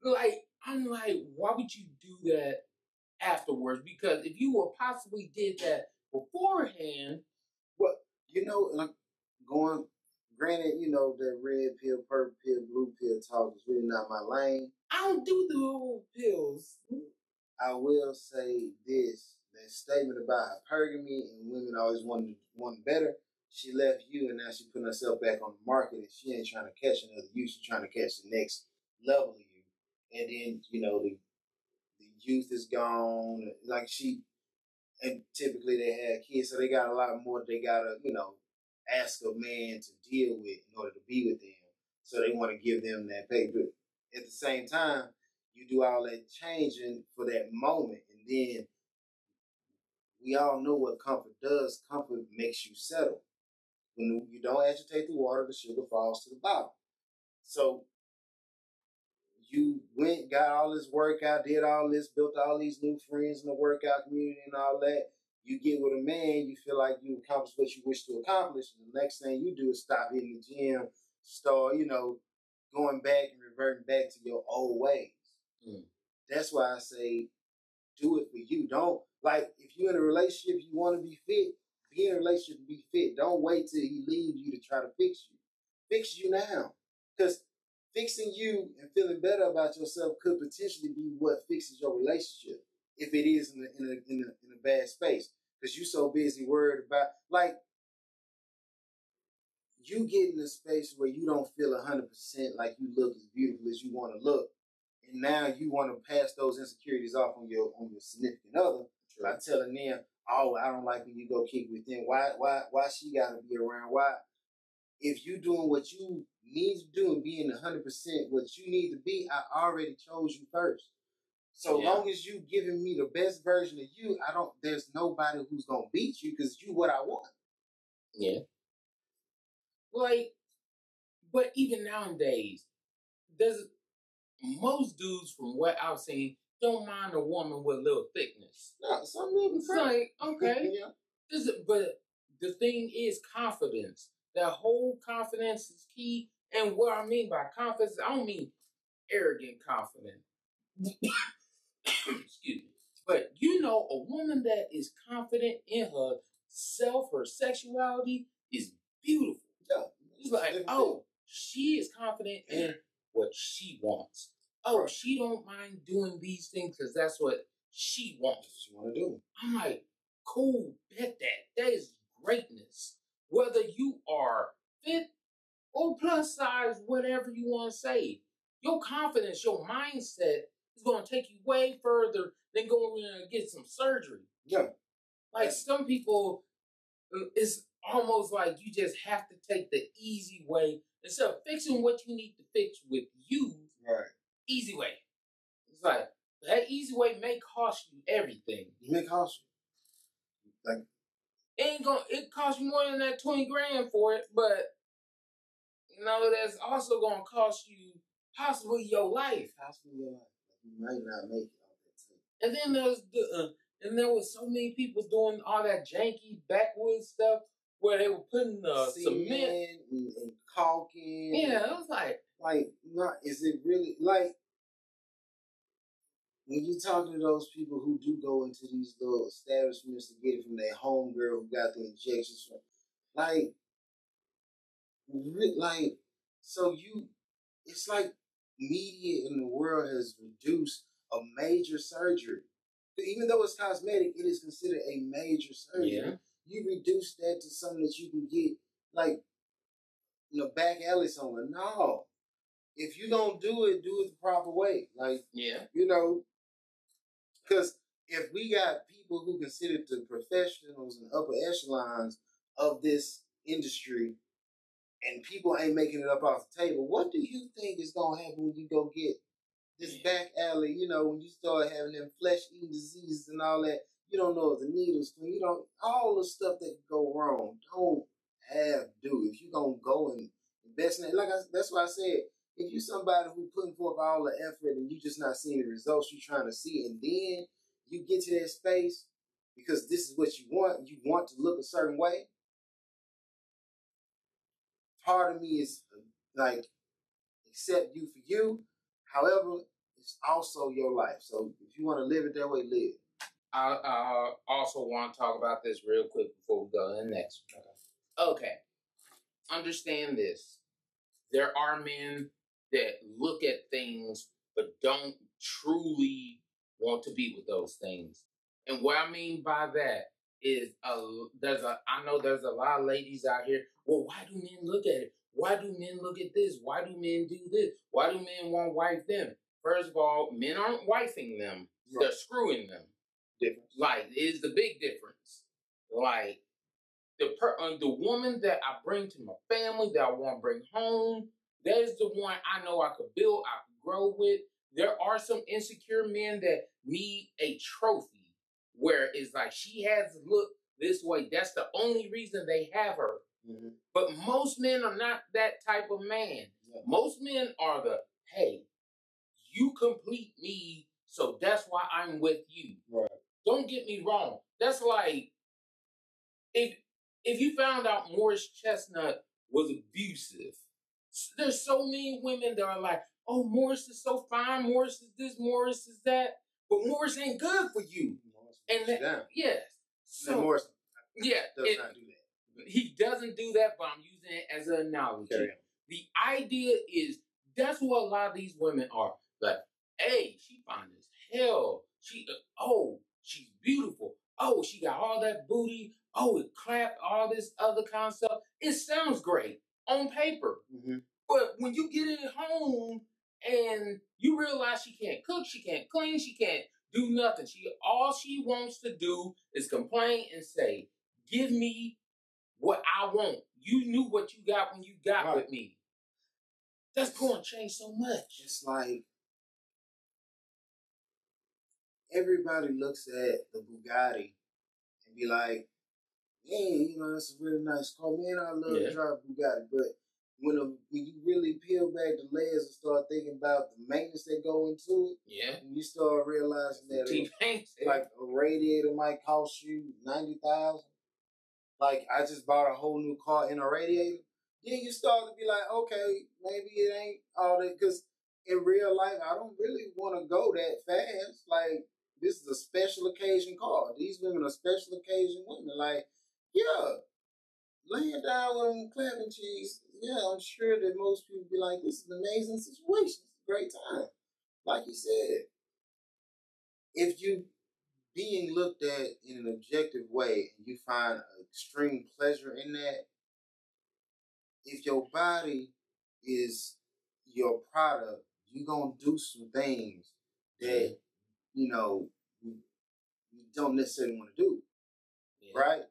like I'm like, why would you do that afterwards? Because if you would possibly did that beforehand, well, You know, like going. Granted, you know that red pill, purple pill, blue pill talk is really not my lane. I don't do the whole pills. I will say this: that statement about hypergamy and women always wanting want better. She left you, and now she putting herself back on the market, and she ain't trying to catch another you. She's trying to catch the next level of you. And then you know the the youth is gone. Like she, and typically they had kids, so they got a lot more. They gotta you know ask a man to deal with in order to be with them. So they want to give them that. But at the same time, you do all that changing for that moment, and then we all know what comfort does. Comfort makes you settle. When you don't agitate the water, the sugar falls to the bottom. So you went, got all this workout, did all this, built all these new friends in the workout community and all that. You get with a man, you feel like you accomplished what you wish to accomplish, and the next thing you do is stop hitting the gym, start, you know, going back and reverting back to your old ways. Mm. That's why I say do it for you. Don't like if you're in a relationship, you want to be fit, be in a relationship to be fit. Don't wait till he leaves you to try to fix you. Fix you now. Because fixing you and feeling better about yourself could potentially be what fixes your relationship if it is in a, in a, in a, in a bad space. Because you're so busy worried about, like, you get in a space where you don't feel 100% like you look as beautiful as you want to look. And now you want to pass those insecurities off on your on your significant other by telling them, "Oh, I don't like when you go kick with them. Why, why, why she got to be around? Why? If you doing what you need to do and being hundred percent what you need to be, I already chose you first. So Yeah. long as you giving me the best version of you, I don't. There's nobody who's gonna beat you because you what I want. Yeah. Like, but even nowadays, there's most dudes from what I've seen don't mind a woman with a little thickness. No, some It's like, okay. yeah. This is, but the thing is confidence. That whole confidence is key. And what I mean by confidence, I don't mean arrogant confidence. Excuse me. But you know, a woman that is confident in her self, her sexuality is beautiful. Yeah. It's like, oh, she is confident in what she wants. Oh, Right. she don't mind doing these things because that's what she wants. You want to do. I'm like, cool, bet that. That is greatness. Whether you are fit or plus size, whatever you want to say, your confidence, your mindset is gonna take you way further than going in and get some surgery. Yeah. Like some people, uh, it's almost like you just have to take the easy way instead of fixing what you need to fix with you. Right. Easy way. It's like that easy way may cost you everything. You may cost you. Like It ain't gonna it costs you more than that twenty grand for it, but you know that's also gonna cost you possibly your life. possibly your life. You might not make it off that. And then there's the uh, and there was so many people doing all that janky backwoods stuff where they were putting the cement. Cement and, and caulking. Yeah, it was like Like, not is it really like when you talking to those people who do go into these little establishments to get it from their home girl who got the injections from, like, like, so you, it's like media in the world has reduced a major surgery. Even though it's cosmetic, it is considered a major surgery. Yeah. You reduce that to something that you can get, like, in a back alley somewhere. No. If you don't do it, do it the proper way. Like, yeah, you know, because if we got people who consider the professionals and upper echelons of this industry and people ain't making it up off the table, what do you think is going to happen when you go get this Yeah. back alley? You know, when you start having them flesh eating diseases and all that, you don't know if the needles clean. You don't, all the stuff that can go wrong. Don't have do. If you to go and invest in it, like I, that's why I said, if you're somebody who putting forth all the effort and you just not seeing the results you're trying to see, and then you get to that space because this is what you want, you want to look a certain way. Part of me is uh, like accept you for you. However, it's also your life. So if you want to live it that way, live. I, I also want to talk about this real quick before we go to the next. one. Okay, understand this. There are men that look at things but don't truly want to be with those things. And what I mean by that is a there's a I know there's a lot of ladies out here. Well, why do men look at it? Why do men look at this? Why do men do this? Why do men want to wife them? First of all, men aren't wifing them; they're screwing them. Difference. Like, is the big difference. Like the per uh, the woman that I bring to my family that I want to bring home, that is the one I know I could build, I could grow with. There are some insecure men that need a trophy where it's like she has to look this way. That's the only reason they have her. Mhm. But most men are not that type of man. Yeah. Most men are the hey, you complete me, so that's why I'm with you. Right. Don't get me wrong. That's like if if you found out Morris Chestnut was abusive. There's so many women that are like, oh, Morris is so fine, Morris is this, Morris is that, but Morris ain't good for you. And that- down. Yes. So, So Morris yeah, does it- not do that. he doesn't do that, but I'm using it as an analogy. The idea is that's what a lot of these women are. Like, hey, she fine as hell. She, uh, oh, beautiful. Oh, she got all that booty. Oh, it clapped, all this other kind of stuff. It sounds great on paper. Mhm. But when you get it home and you realize she can't cook, she can't clean, she can't do nothing. She all she wants to do is complain and say, "Give me what I want." You knew what you got when you got Right. with me. That's going to change so much. It's like everybody looks at the Bugatti and be like, "Yeah, you know, that's a really nice car, man. I love Yeah. to drive Bugatti." But when a, when you really peel back the layers and start thinking about the maintenance that go into it, Yeah. and you start realizing that T a, Pain said, like a radiator might cost you ninety thousand. Like I just bought a whole new car in a radiator. Then you start to be like, okay, maybe it ain't all that. Because in real life, I don't really want to go that fast. Like this is a special occasion car. These women are special occasion women. Like, yeah, laying down with them clapping cheeks. Yeah, I'm sure that most people be like, this is an amazing situation. It's a great time. Like you said, if you being looked at in an objective way and you find extreme pleasure in that, if your body is your product, you're gonna do some things that mm-hmm. You know you, you don't necessarily want to do, Yeah. right?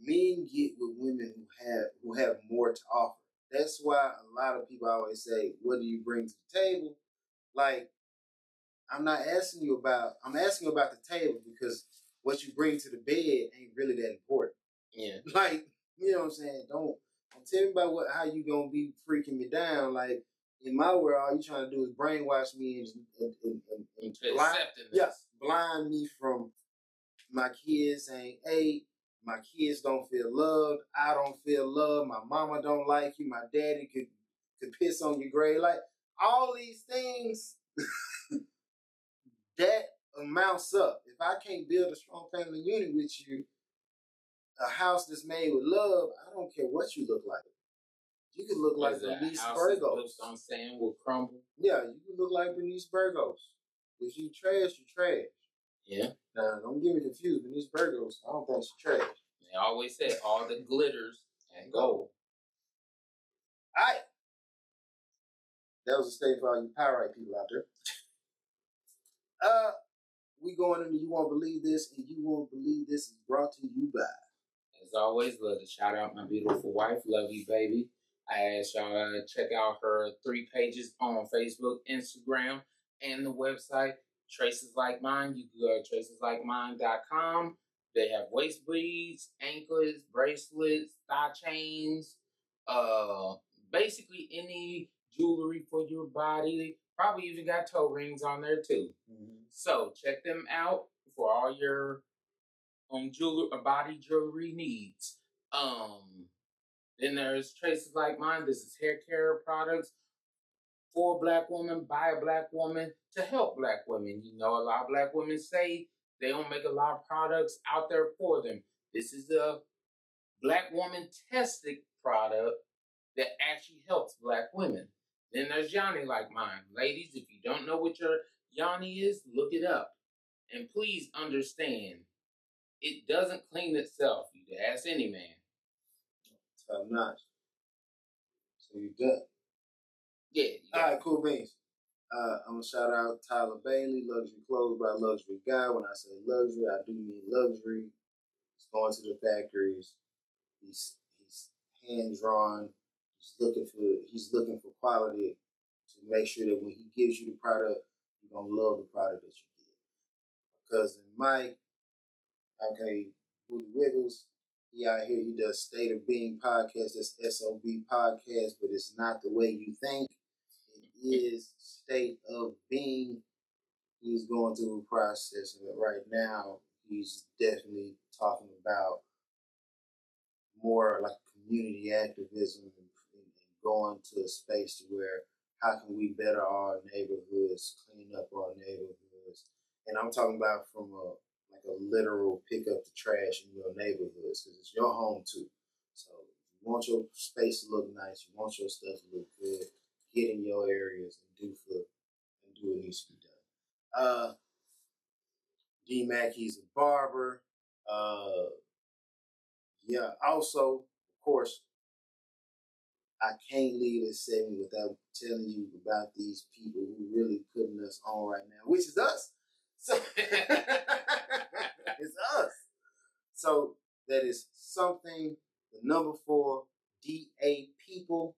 Men get with women who have who have more to offer. That's why a lot of people always say, "What do you bring to the table?" Like, I'm not asking you about. I'm asking you about the table because what you bring to the bed ain't really that important. Yeah. Like, you know what I'm saying? Don't don't tell me about what how you gonna be freaking me down. Like in my world, all you're trying to do is brainwash me and and, and, and, and blind, yeah, blind me from my kids saying, "Hey, my kids don't feel loved. I don't feel loved. My mama don't like you. My daddy could could piss on your grave. Like all these things that amounts up. If I can't build a strong family unit with you, a house that's made with love, I don't care what you look like. You could look like that? Bernice House is built Burgos. on sand will crumble. Yeah, you could look like Bernice Burgos. If you trash, you trash. Yeah. Now, don't get me confused. Bernice Burgos, I don't think she's trash. They always say all the glitters and gold. All right. That was a state for all you pyrite people out there. Uh, we going into You Won't Believe This, and You Won't Believe This is brought to you by. As always, love to shout out my beautiful wife, love you, baby. I asked y'all to check out her three pages on Facebook, Instagram, and the website Traces Like Mine. You can go to traceslikeMine.com. They have waist beads, anklets, bracelets, thigh chains, uh, basically any jewelry for your body. Probably even got toe rings on there too. So check them out for all your um jewelry uh, body jewelry needs. Um then there's traces like mine. This is hair care products for black woman by a black woman to help black women. You know, a lot of black women say they don't make a lot of products out there for them. This is a black woman tested product that actually helps black women. Then there's Yanni like mine. Ladies, if you don't know what your Yanni is, look it up. And please understand, it doesn't clean itself. You can ask any man. Top notch. So you done. Yeah. you All right, cool beans. Uh, I'm gonna shout out Tyler Bailey, Luxury Clothes by Luxury Guy. When I say luxury, I do mean luxury. He's going to the factories. He's he's hand drawn. He's looking for he's looking for quality to make sure that when he gives you the product, you're gonna love the product that you get. Cousin Mike, okay, Booty Wiggles, he out here, he does State of Being podcast. That's SOB podcast, but it's not the way you think. It is State of Being. He's going through a process it right now. He's definitely talking about more like community activism and, and going to a space where how can we better our neighborhoods, clean up our neighborhoods, and I'm talking about from a a literal pick up the trash in your neighborhoods because it's your home too. So if you want your space to look nice, you want your stuff to look good, get in your areas and do for and do what needs to be done. Uh, D Mac, he's a barber. Uh, yeah. Also, of course, I can't leave this segment without telling you about these people who really putting us on right now, which is us. It's us. So that is something. The number four DA people.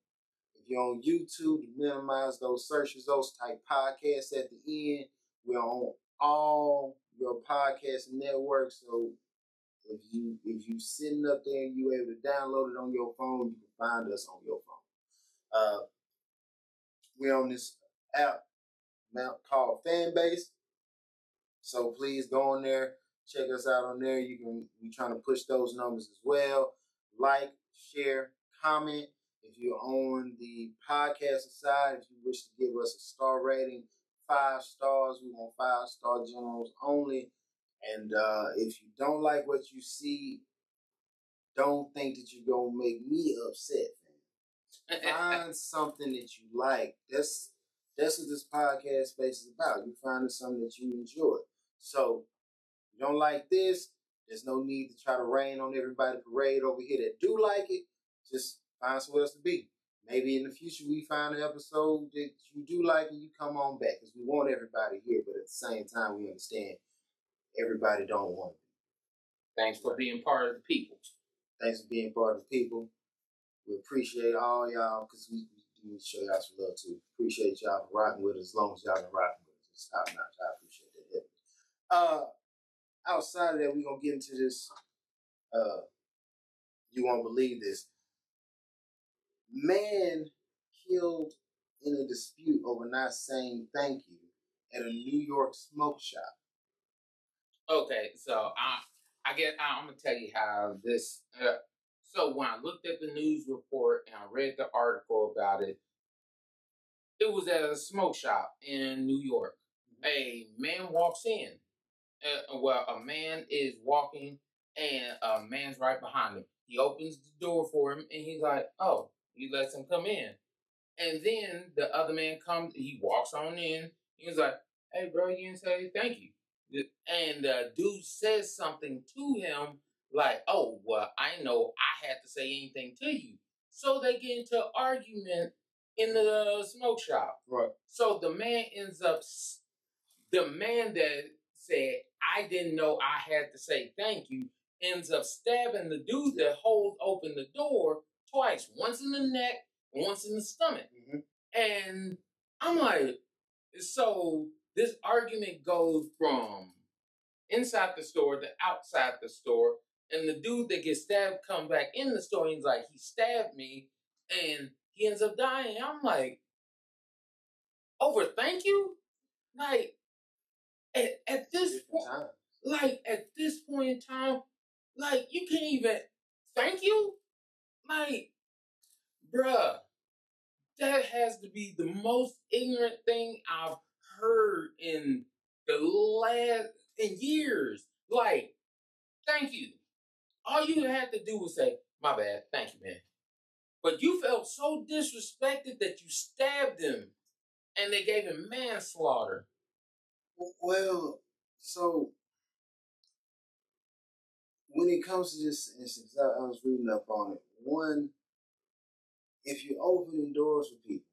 If you're on YouTube, minimize those search results, type podcast at the end. We're on all your podcast networks. So if you if you sitting up there and you able to download it on your phone, you can find us on your phone. Uh, we're on this app now called Fanbase. So please go on there, check us out on there. You can we trying to push those numbers as well. Like, share, comment. If you're on the podcast side, if you wish to give us a star rating, five stars. We want five star generals only. And uh, if you don't like what you see, don't think that you're gonna make me upset. Man. Find something that you like. That's that's what this podcast space is about. You finding something that you enjoy. So you don't like this, there's no need to try to rain on everybody parade over here that do like it. Just find somewhere else to be. maybe in the future we find an episode that you do like and you come on back because we want everybody here, but at the same time we understand everybody don't want it. Thanks for being part of the people. Thanks for being part of the people. We appreciate all y'all because we, we need to show y'all some love too. Appreciate y'all for rocking with us as long as y'all been rocking with us. It's top notch. I. Uh, outside of that, we're gonna get into this. Uh, you won't believe this. Man killed in a dispute over not saying thank you at a New York smoke shop. Okay, so I I get I'm gonna tell you how this. Uh, so when I looked at the news report and I read the article about it, it was at a smoke shop in New York. A man walks in. Uh, well, a man is walking, and a man's right behind him. He opens the door for him, and he's like, "Oh, he lets him come in." And then the other man comes. He walks on in. He's like, "Hey, bro, you didn't say thank you." And the dude says something to him like, "Oh, well, I know I had to say anything to you." So they get into an argument in the smoke shop. Right. So the man ends up, the man that said, I didn't know I had to say thank you, ends up stabbing the dude that holds open the door twice, once in the neck, once in the stomach. Mhm. And I'm like, so this argument goes from inside the store to outside the store. And the dude that gets stabbed come back in the store and he's like, he stabbed me and he ends up dying. I'm like, over thank you? Like at, at this point, like at this point in time, like you can't even thank you? Like, bruh, that has to be the most ignorant thing I've heard in the last in years. Like, thank you. All you had to do was say, my bad, thank you, man. But you felt so disrespected that you stabbed him and they gave him manslaughter. Well, so when it comes to this instance, I, I was reading up on it. One, if you're opening doors for people,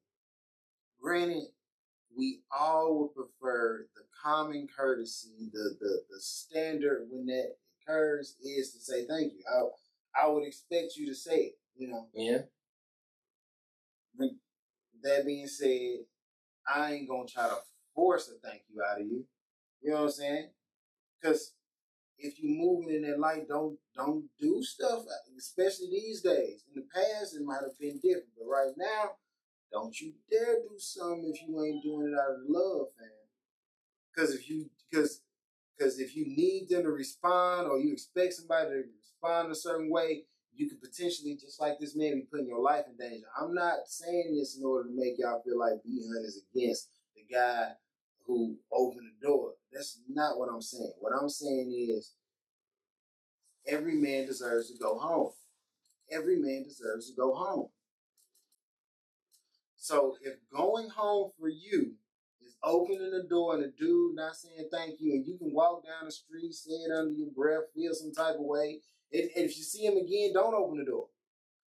granted, we all would prefer the common courtesy, the the, the standard when that occurs is to say thank you. I I would expect you to say it, you know. Yeah. That being said, I ain't gonna try to force a thank you out of you. You know what I'm saying? Because if you moving in that light, don't don't do stuff. Uh, especially these days. In the past, it might have been different, but right now, don't you dare do something if you ain't doing it out of love, fam. Because if you because because if you need them to respond or you expect somebody to respond a certain way, you could potentially, just like this man, be putting your life in danger. I'm not saying this in order to make y'all feel like B Hunt is against the guy who opened the door. That's not what I'm saying. What I'm saying is every man deserves to go home. Every man deserves to go home. So if going home for you is opening the door and the dude not saying thank you, and you can walk down the street, say it under your breath, feel some type of way, and, and if you see him again, don't open the door.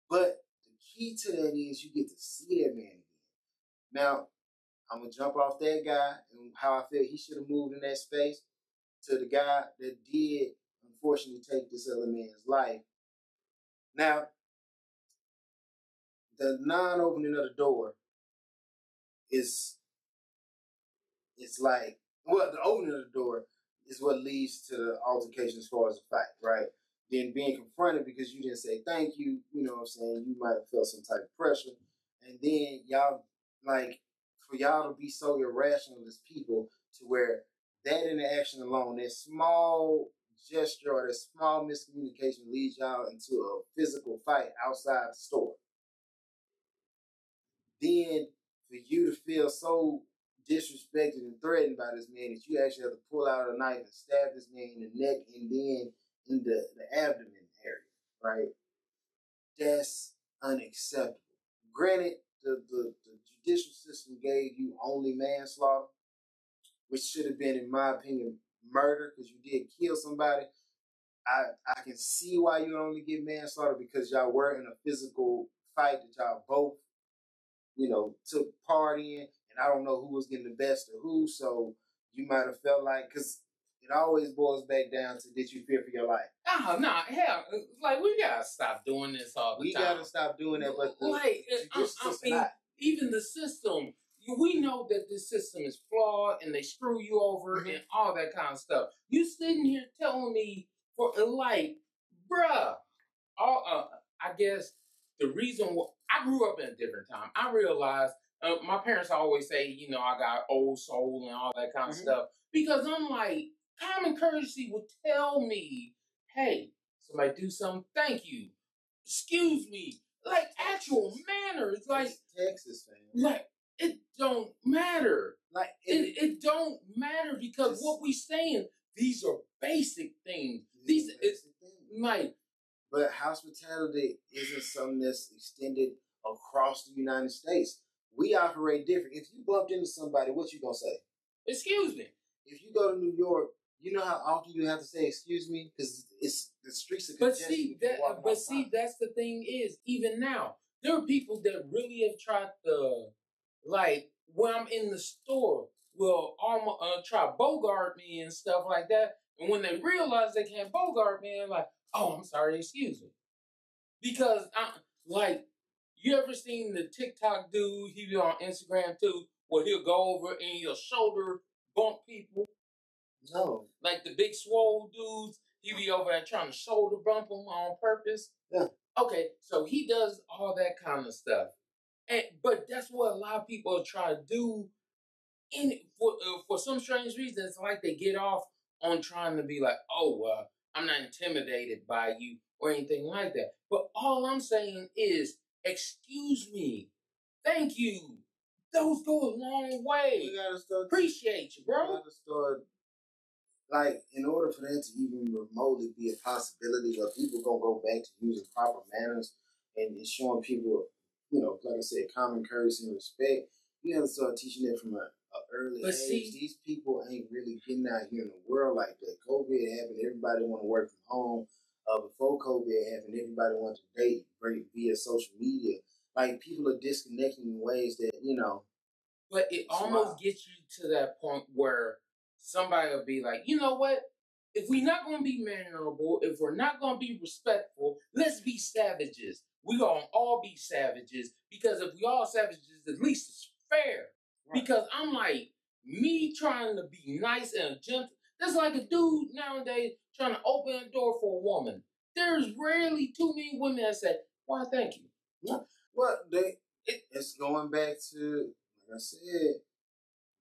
But the key to that is you get to see that man again. Now, I'm gonna jump off that guy and how I feel he should have moved in that space to the guy that did unfortunately take this other man's life. Now, the non-opening of the door is it's like well, the opening of the door is what leads to the altercation as far as the fight, right? Then being confronted because you didn't say thank you, you know what I'm saying? You might have felt some type of pressure. And then y'all like for y'all to be so irrational as people to where that interaction alone, that small gesture or that small miscommunication leads y'all into a physical fight outside the store. Then for you to feel so disrespected and threatened by this man that you actually have to pull out a knife and stab this man in the neck and then in the, the abdomen area, right? That's unacceptable. Granted, the, the, the judicial system gave you only manslaughter, which should have been, in my opinion, murder because you did kill somebody. I I can see why you only get manslaughter because y'all were in a physical fight that y'all both you know, took part in, and I don't know who was getting the best of who. So you might have felt like, because it always boils back down to did you fear for your life? Oh no, hell, like we gotta stop doing this all the we time. gotta stop doing that. But the, like, uh, I, judicial I system mean, not. Even the system, we know that this system is flawed and they screw you over Mhm. and all that kind of stuff. You sitting here telling me for like, bruh, all uh, I guess the reason wh- I grew up in a different time. I realized uh, my parents always say, you know, I got old soul and all that kind of Mhm. stuff because I'm like, common courtesy would tell me, hey, somebody do something, thank you, excuse me, like actual manners, like Texas, fam. like it don't matter. Like It it don't matter because Just- what we saying, these are basic things. these These are it's things. like But hospitality isn't something that's extended across the United States. We operate different. If you bumped into somebody, what you gonna say? excuse me. If you go to New York, you know how often you have to say "excuse me" because it's the streets are But see that but see that's the thing is even now there are people that really have tried to like when I'm in the store will almost uh, try bogart me and stuff like that. And when they realize they can't bogart me, they're like, oh, I'm sorry, excuse me. Because I like you ever seen the TikTok dude, he be on Instagram too, where he'll go over and he'll shoulder bump people. no, Like the big swole dudes, he be over there trying to shoulder bump them on purpose. Yeah. Okay, so he does all that kind of stuff, and but that's what a lot of people try to do. In for uh, for some strange reason, it's like they get off on trying to be like, oh, uh, I'm not intimidated by you or anything like that. But all I'm saying is, excuse me, thank you. Those go a long way. we gotta start. Appreciate you, we bro. gotta start. Like, in order for that to even remotely be a possibility, where people gonna go back to using proper manners and, and showing people, you know, like I said, common courtesy and respect, you gotta start teaching that from a, a early But age. see- These people ain't really getting out here in the world like that. COVID happened, everybody want to work from home. Uh, before COVID happened, everybody wanted to date via social media. Like people are disconnecting in ways that you know. But it almost gets you to that point where somebody will be like, you know what? If we're not going to be mannerable, if we're not going to be respectful, let's be savages. We're going to all be savages because if we all savages, at least it's fair. Because I'm like, me trying to be nice and gentle, that's like a dude nowadays trying to open a door for a woman. There's rarely too many women that say, why, thank you. Well, they it, it's going back to like I said,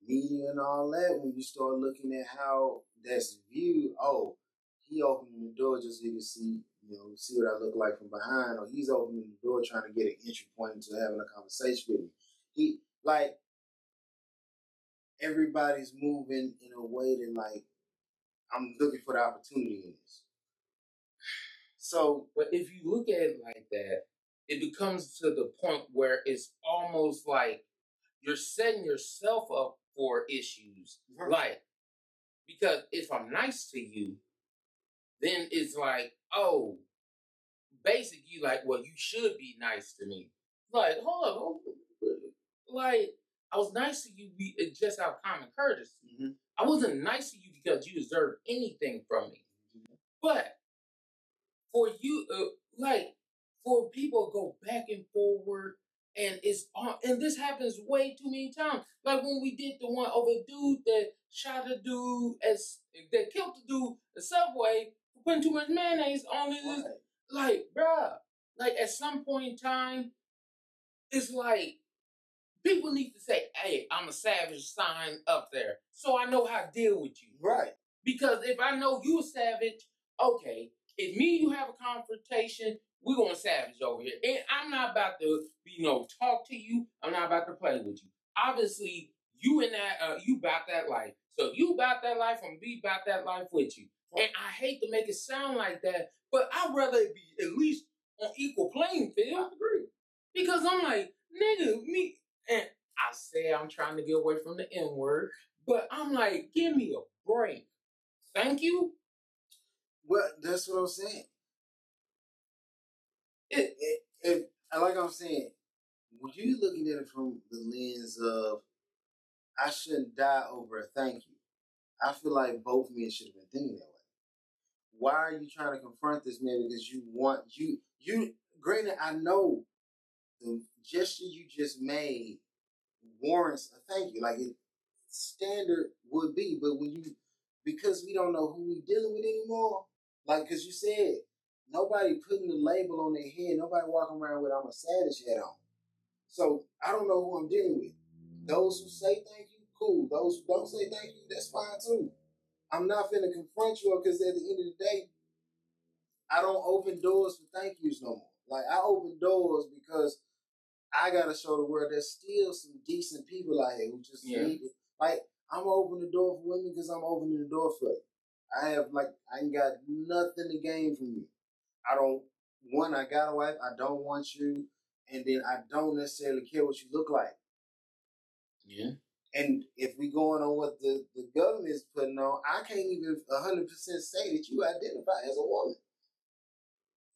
media and all that. When you start looking at how that's viewed, oh, he opening the door just so you can see, you know, see what I look like from behind, or he's opening the door trying to get an entry point into having a conversation with me. He like everybody's moving in a way that like I'm looking for the opportunity in this. So But if you look at it like that, it becomes to the point where it's almost like you're setting yourself up for issues. Like, because if I'm nice to you, then it's like, oh, basically, you like, well, you should be nice to me. Like, hold up, like, I was nice to you uh, just out of common courtesy. Mhm. I wasn't nice to you because you deserve anything from me. But for you, uh, like for people to go back and forward, and it's on, and this happens way too many times. Like when we did the one over a dude that shot a dude as that killed the dude the subway for putting too much mayonnaise on his. right. Like, bruh, like at some point in time, it's like people need to say, "Hey, I'm a savage." Sign up there, so I know how to deal with you. right. Because if I know you a savage, okay, if me and you have a confrontation, we're gonna savage over here. And I'm not about to, you know, talk to you. I'm not about to play with you. Obviously, you in that, uh, you about that life. So you about that life, I'm be about that life with you. And I hate to make it sound like that, but I'd rather it be at least on equal playing field. I agree. Because I'm like, nigga, me, and I say I'm trying to get away from the N word, but I'm like, give me a break. Thank you. Well, that's what I'm saying. It, It, it, like I'm saying, you looking at it from the lens of I shouldn't die over a thank you, I feel like both men should have been thinking that way. Why are you trying to confront this man because you want you you granted I know the gesture you just made warrants a thank you. Like it standard would be, but when you because we don't know who we dealing with anymore, like because you said nobody putting the label on their head, nobody walking around with I'm a savage head on. So I don't know who I'm dealing with. Those who say thank you, cool. Those who don't say thank you, that's fine too. I'm not finna confront you because at the end of the day, I don't open doors for thank yous no more. Like I open doors because I gotta show the world there's still some decent people out here who just yeah. need it. Like I'm open the door for women because I'm opening the door for you. I have like I ain't got nothing to gain from you. I don't one, I got a wife, I don't want you, and then I don't necessarily care what you look like. Yeah. And if we going on what the, the government is putting on, I can't even hundred percent say that you identify as a woman.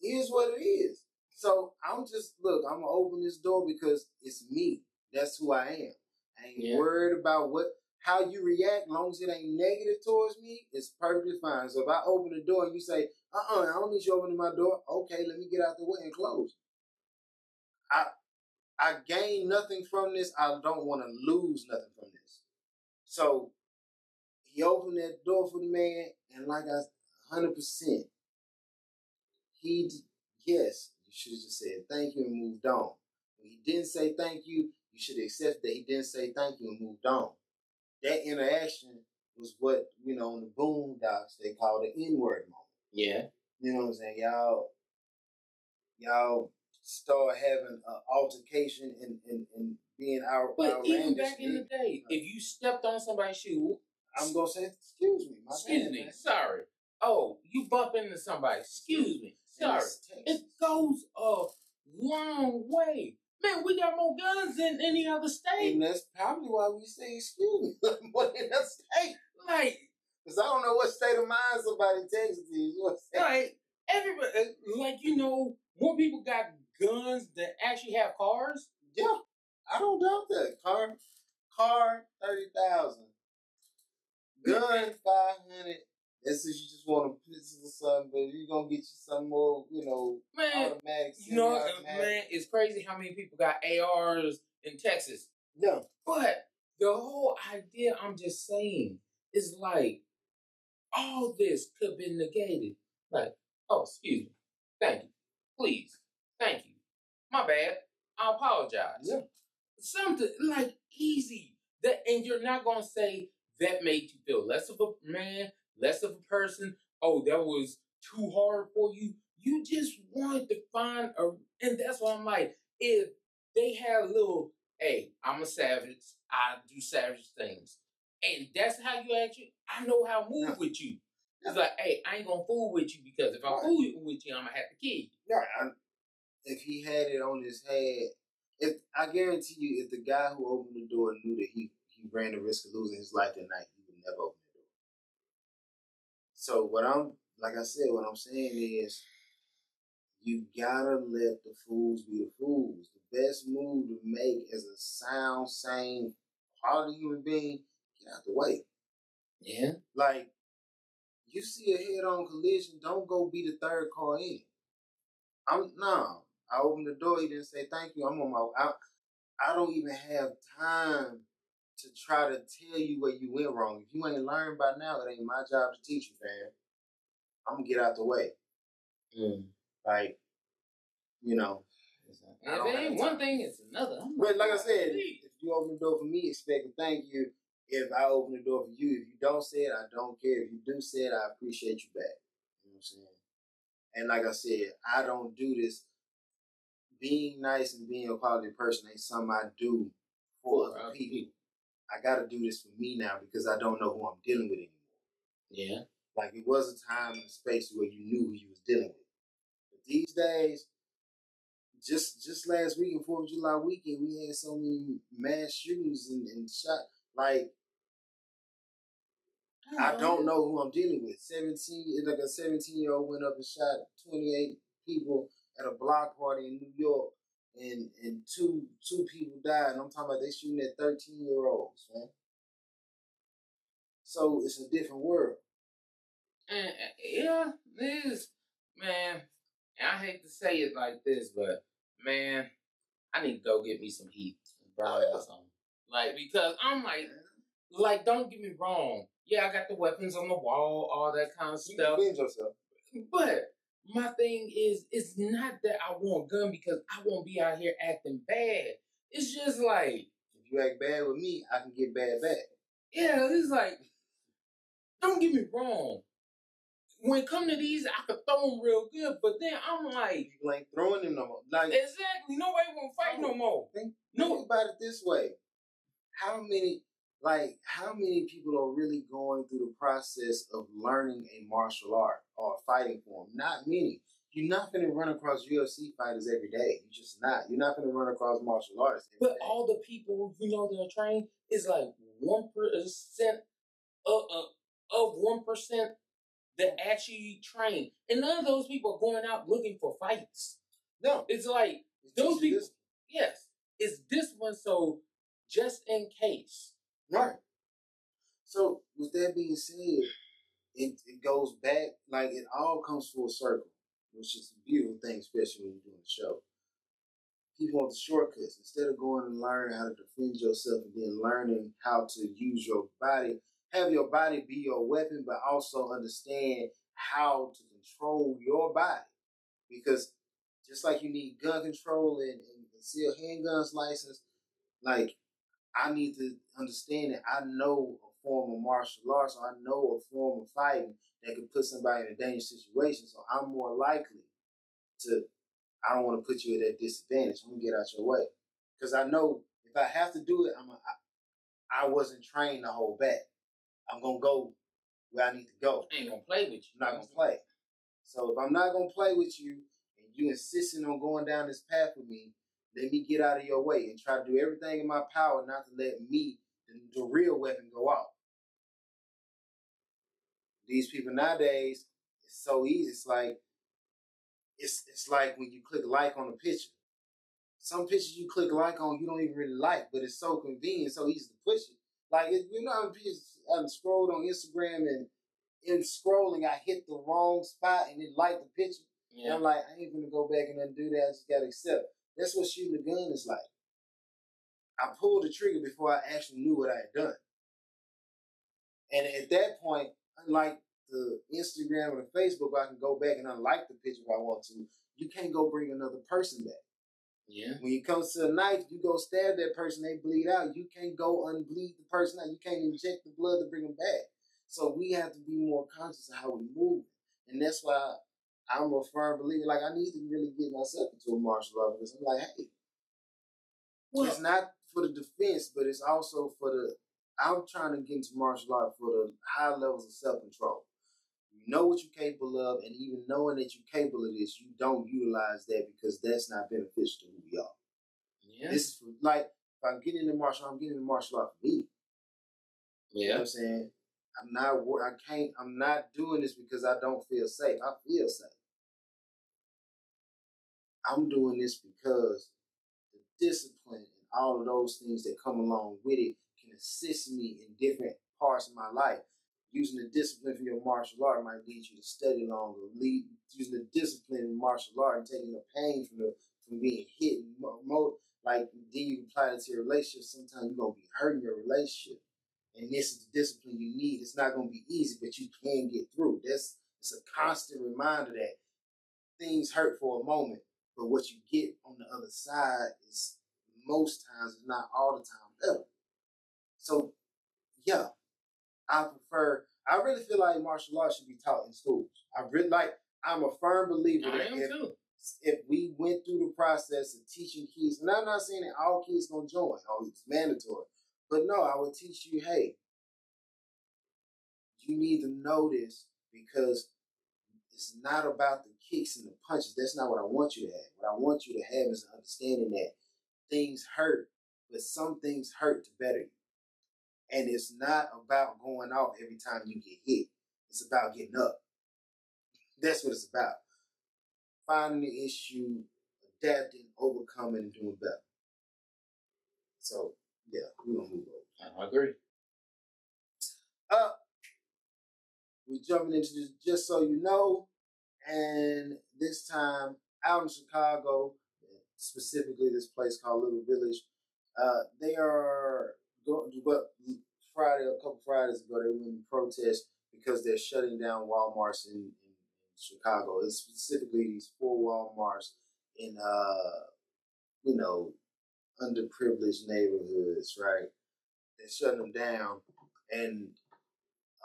It is what it is. So I'm just look, I'm gonna open this door because it's me. That's who I am. I ain't yeah. worried about what how you react, long as it ain't negative towards me, it's perfectly fine. So if I open the door and you say, uh uh-uh, uh I don't need you opening my door, okay, let me get out the way and close. I I gain nothing from this. I don't want to lose nothing from this. So he opened that door for the man, and like I, hundred percent, he yes, you should have just said thank you and moved on. When he didn't say thank you, you should accept that he didn't say thank you and moved on that interaction was what, you know, in the boondocks they call the N-word moment. Yeah. You know what I'm saying? Y'all y'all start having an altercation and, and, and being our But even back in the day, if you stepped on somebody's shoe, I'm gonna say, excuse me, excuse bad, me, man. sorry. Oh, you bump into somebody, excuse me, sorry. It goes a long way. Man, we got more guns than any other state. And that's probably why we say excuse me more than a state. Like, because I don't know what state of mind somebody takes to you. Like, everybody, like, you know, more people got guns that actually have cars. Yeah, I don't doubt that. Car, car, 30000 Gun, 500 that's if you just want a pistol or something, but you're gonna get you some more, you know, man, automatic. You know, uh, man, it's crazy how many people got ARs in Texas. Yeah. But the whole idea, I'm just saying, is like all this could be negated. Like, oh, excuse me, thank you, please, thank you, my bad, I apologize. Yeah. Something like easy that, and you're not gonna say that made you feel less of a man less of a person. Oh, that was too hard for you. You just wanted to find a, and that's why I'm like, if they had a little, hey, I'm a savage, I do savage things, and that's how you actually, I know how to move with you. It's like, hey, I ain't gonna fool with you because if I fool with you, I'm gonna have to kill you. Yeah, if he had it on his head, if I guarantee you, if the guy who opened the door knew that he he ran the risk of losing his life that night, he would never open it. so what I'm like I said, what I'm saying is you gotta let the fools be the fools. The best move to make as a sound, sane, quality human being, get out the way. Yeah. Like, you see a head on collision, don't go be the third car in. I'm no. I opened the door, he didn't say thank you. I'm on my I, I don't even have time to try to tell you where you went wrong. If you ain't learned by now, it ain't my job to teach you, fam. I'm gonna get out the way. Mm. Like, you know. If it ain't one thing, it's another. but like I said, if you open the door for me, expect a thank you. If I open the door for you, if you don't say it, I don't care. If you do say it, I appreciate you back. You know what I'm saying? And like I said, I don't do this. Being nice and being a quality person ain't something I do for other people. I got to do this for me now because I don't know who I'm dealing with anymore. Yeah. Like it was a time and space where you knew who you was dealing with. But these days, just just last week and Fourth of July weekend, we had so many mass shootings and, and shot. Like I oh. don't know who I'm dealing with. Seventeen, like a seventeen year old went up and shot twenty eight people at a block party in New York, and and two two people died. And I'm talking about they shooting at 13 year olds, man. So it's a different world. And, uh, yeah, it is, man. I hate to say it like this, but man, I need to go get me some heat, burn Oh, or something. Like because I'm like, like don't get me wrong. Yeah, I got the weapons on the wall, all that kind of You stuff. defend yourself. But my thing is, it's not that I want gun because I won't be out here acting bad. It's just like, If you act bad with me, I can get bad back. yeah, it's like, don't get me wrong. When it come to these, I could throw them real good, but then I'm like, People ain't throwing them no more. Like exactly, nobody won't fight oh, no more. Think, No. think about it this way. How many like how many people are really going through the process of learning a martial art or fighting form? Not many. You're not gonna run across UFC fighters every day. You're just not. You're not gonna run across martial artists. But day. all the people you know that are trained is like one percent of of of one percent that actually train, and none of those people are going out looking for fights. no, It's like it's those people- this- yes, it's this one. So just in case, Right. So with that being said, it, it goes back like it all comes full circle, which is a beautiful thing, especially when you're doing the show. People want the shortcuts instead of going and learn how to defend yourself and then learning how to use your body, have your body be your weapon, but also understand how to control your body. Because just like you need gun control and, and concealed handguns license, like I need to understand that I know a form of martial arts, or I know a form of fighting that could put somebody in a dangerous situation. So I'm more likely to. I don't want to put you at that disadvantage. I'm gonna get out your way because I know if I have to do it, I'm. A, I, I wasn't trained to hold back. I'm gonna go where I need to go. I ain't gonna play with you. I'm not gonna play. So if I'm not gonna play with you and you insisting on going down this path with me, let me get out of your way and try to do everything in my power not to let me, the, the real weapon, go out. These people nowadays, it's so easy. It's like it's it's like when you click like on a picture. Some pictures you click like on, you don't even really like, but it's so convenient, so easy to push it. Like it, you know, pictures I'm scrolled on Instagram and in scrolling, I hit the wrong spot and it liked the picture. And I'm like, I ain't gonna go back and undo that. I just gotta accept. That's what shooting a gun is like. I pulled the trigger before I actually knew what I had done. And at that point, unlike the Instagram or the Facebook, where I can go back and unlike the picture if I want to, you can't go bring another person back. Yeah. When it comes to a knife, you go stab that person, they bleed out. You can't go unbleed the person out. You can't inject the blood to bring them back. So we have to be more conscious of how we move. And that's why I'm a firm believer. Like I need to really get myself into a martial art because I'm like, hey, Well, it's not for the defense, but it's also for the. I'm trying to get into martial art for the high levels of self control. You know what you're capable of, and even knowing that you're capable of this, you don't utilize that because that's not beneficial to who we are. yeah. This is for, like if I'm getting into martial art, I'm getting into martial art for me. You know what yeah. I'm saying? I'm not. I can't. I'm not doing this because I don't feel safe. I feel safe. I'm doing this because the discipline and all of those things that come along with it can assist me in different parts of my life. Using the discipline for your martial art might lead you to study longer. Lead using the discipline in martial art and taking the pain from the from being hit like then you apply it to your relationship. Sometimes you're gonna be hurting your relationship, and this is the discipline you need. It's not gonna be easy, but you can get through. That's it's a constant reminder that things hurt for a moment, but what you get on the other side is most times, if not all the time, better. So, yeah, I prefer. I really feel like martial arts should be taught in schools. I really like. I'm a firm believer that if, too. if we went through the process of teaching kids, and I'm not saying that all kids gonna join, or it's mandatory, but no, I would teach you, hey, you need to know this because it's not about the kicks and the punches. That's not what I want you to have. What I want you to have is an understanding that things hurt, but some things hurt to better you. And it's not about going off every time you get hit. It's about getting up. That's what it's about. Finding the issue, adapting, overcoming and doing better. So yeah, we're gonna move over. I agree. Uh we're jumping into this just so you know, and this time out in Chicago, specifically this place called Little Village, uh, they are going. What Friday, a couple Fridays ago, they went in protest because they're shutting down WalMarts in, in, in Chicago. It's specifically these four WalMarts in, uh, you know, underprivileged neighborhoods, right? They're shutting them down, and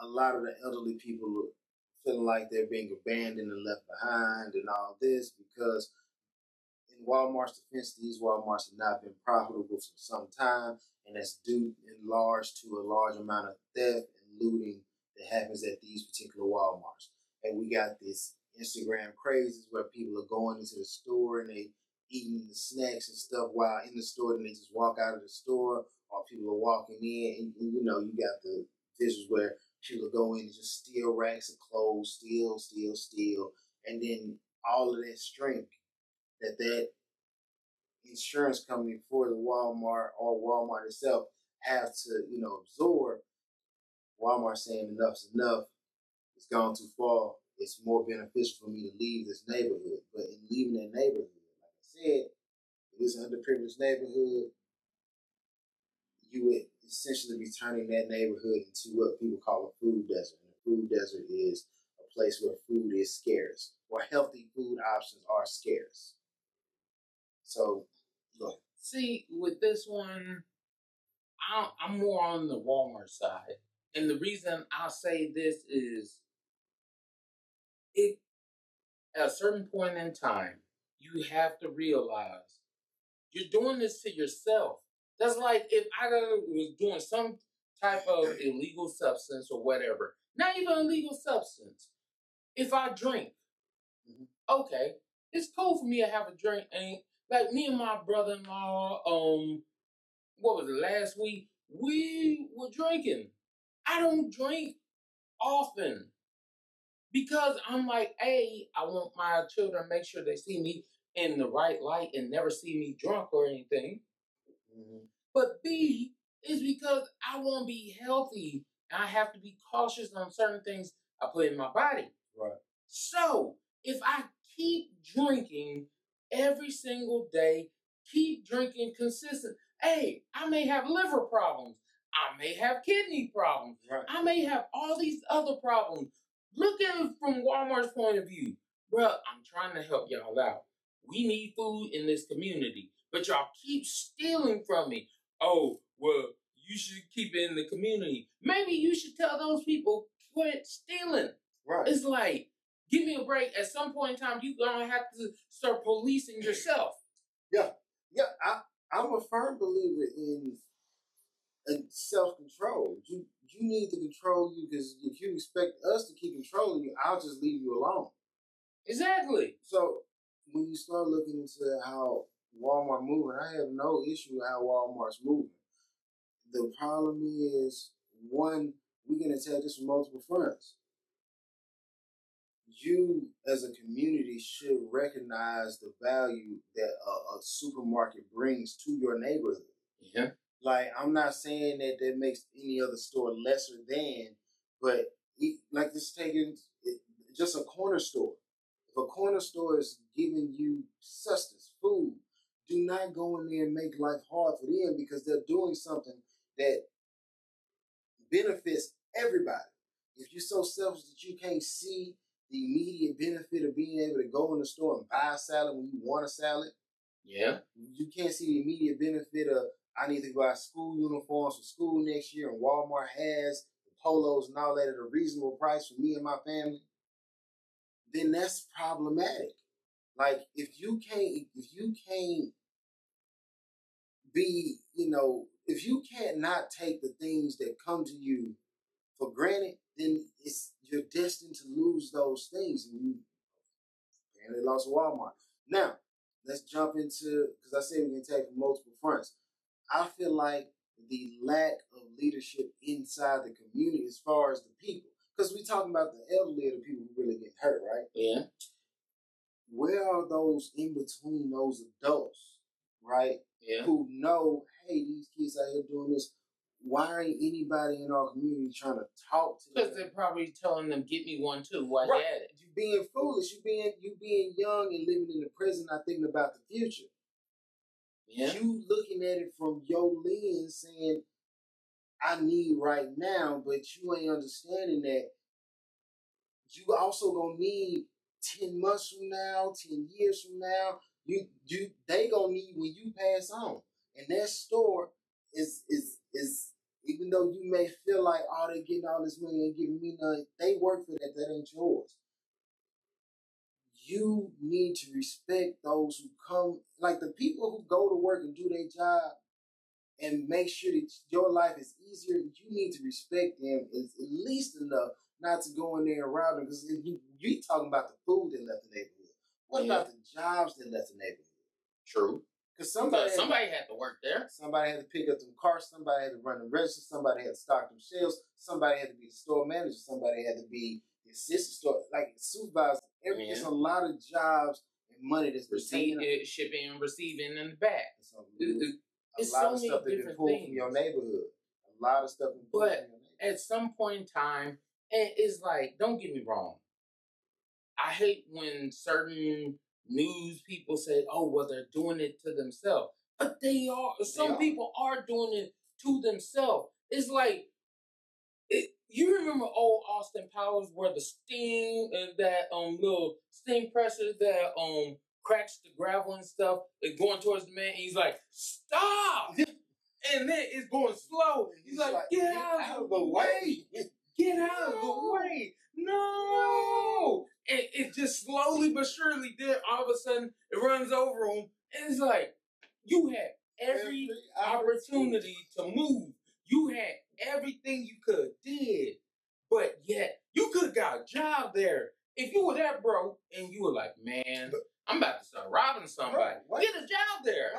a lot of the elderly people feeling like they're being abandoned and left behind, and all this because in Walmart's defense, these Walmarts have not been profitable for some time, and that's due in large to a large amount of theft and looting that happens at these particular Walmarts. And we got this Instagram crazes where people are going into the store and they eating the snacks and stuff while in the store, and they just walk out of the store, or people are walking in, and, and you know you got the visuals where people go in and just steal racks of clothes, steal, steal, steal, and then all of that strength that that insurance company for the Walmart or Walmart itself have to, you know, absorb. Walmart saying enough's enough. It's gone too far. It's more beneficial for me to leave this neighborhood. But in leaving that neighborhood, said, it is an underprivileged neighborhood. You would essentially be turning that neighborhood into what people call a food desert. And a food desert is a place where food is scarce, where healthy food options are scarce. So, look. See, with this one, I'm, I'm more on the Walmart side. And the reason I say this is it at a certain point in time, you have to realize you're doing this to yourself. That's like if I was doing some type of illegal substance or whatever, not even illegal substance. If I drink, mm-hmm. okay, it's cool for me to have a drink. And like me and my brother-in-law, um, what was it last week? We were drinking. I don't drink often because I'm like, a, I want my children to make sure they see me in the right light and never see me drunk or anything. Mm-hmm. But B is because I want to be healthy and I have to be cautious on certain things I put in my body. Right. So if I keep drinking every single day, keep drinking consistent, hey, I may have liver problems. I may have kidney problems. Right. I may have all these other problems. Look at it from Walmart's point of view. Bruh, I'm trying to help y'all out. We need food in this community, but y'all keep stealing from me. Oh, well, you should keep it in the community. Maybe you should tell those people quit stealing. Right. It's like, give me a break. At some point in time, you're gonna have to start policing yourself. Yeah, yeah. I I'm a firm believer in in self control. You you need to control you because if you expect us to keep controlling you, I'll just leave you alone. Exactly. So when you start looking into how Walmart moving, I have no issue with how Walmart's moving. The problem is one, we can attack this from multiple fronts. You, as a community, should recognize the value that a, a supermarket brings to your neighborhood. Yeah. Like, I'm not saying that that makes any other store lesser than, but like just taking just a corner store. If a corner store is giving you sustenance, food, do not go in there and make life hard for them because they're doing something that benefits everybody. If you're so selfish that you can't see the immediate benefit of being able to go in the store and buy a salad when you want a salad, yeah, you can't see the immediate benefit of I need to buy school uniforms for school next year, and Walmart has the polos and all that at a reasonable price for me and my family. Then that's problematic. Like if you can't, if you can't be, you know, if you can't not take the things that come to you for granted, then it's you're destined to lose those things. And you apparently lost Walmart. Now, let's jump into because I said we can take multiple fronts. I feel like the lack of leadership inside the community as far as the people. Because we talking about the elderly the people who really get hurt, right? Yeah. where are those in between those adults, right? Yeah. Who know, hey, these kids out here doing this. Why ain't anybody in our community trying to talk to them? Because they're probably telling them, "Get me one too." Why Right. you at it. You being foolish. You being you being young and living in the present, not thinking about the future. Yeah. You looking at it from your lens, saying, "I need right now," but you ain't understanding that you also gonna need ten months from now, ten years from now. You you they gonna need when you pass on, and that store is is is. Even though you may feel like, oh, they getting all this money and giving me none, they work for that. That ain't yours you need to respect those who come, like the people who go to work and do their job and make sure that your life is easier. You need to respect them at at least enough not to go in there and rob them because you you talking about the food that left the neighborhood. What Yeah. about the jobs that left the neighborhood? True. Because somebody, But somebody had to work there. somebody had to pick up them cars. somebody had to run the register, somebody had to stock them shelves, somebody had to be the store manager, somebody had to be the assistant store, like supervisor. Every, It's a lot of jobs and money that's receiving, been Receive, taken. uh, shipping, and receiving in the back. It's a, It- it- a it's lot so of stuff that been different pulled from your neighborhood. A lot of stuff But from your neighborhood. at some point in time, and it's like, don't get me wrong. I hate when certain news people say, "Oh, well, they're doing it to themselves," but they are. Some are. people are doing it to themselves. It's like, it, you remember old Austin Powers, where the steam and that um little steam pressure that um cracks the gravel and stuff is going towards the man. And he's like, "Stop!" and then it's going slow. He's like, "Get out of the way." Get out of the way. No. And it just slowly but surely then all of a sudden it runs over him. And it's like, you had every opportunity to move. You had everything you could did. But yet you could have got a job there. If you were that broke and you were like, man, I'm about to start robbing somebody. Right. Get a job there.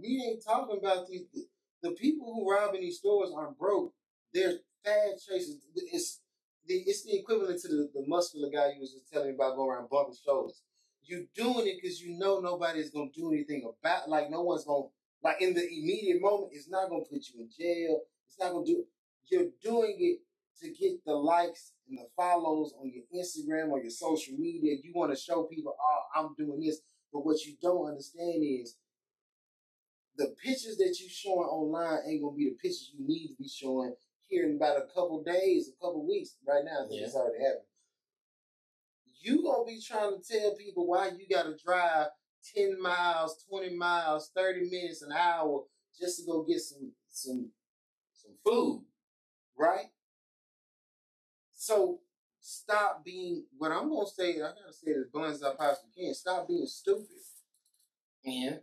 We ain't talking about these. The, the people who rob in these stores aren't broke. They're fad chasers. It's the it's the equivalent to the, the muscular guy you was just telling me about going around bumping shoulders. You're doing it because you know nobody's gonna do anything about. Like no one's gonna like in the immediate moment. It's not gonna put you in jail. It's not gonna do. You're doing it to get the likes and the follows on your Instagram or your social media. You want to show people, oh, I'm doing this. But what you don't understand is the pictures that you're showing online ain't gonna be the pictures you need to be showing here in about a couple days, a couple weeks. Right now, Yeah. it's already happened. You gonna be trying to tell people why you gotta drive ten miles, twenty miles, thirty minutes, an hour just to go get some some Some food. right? So stop being what I'm gonna say. I gotta say it as blunt as I possibly can. Stop being stupid. And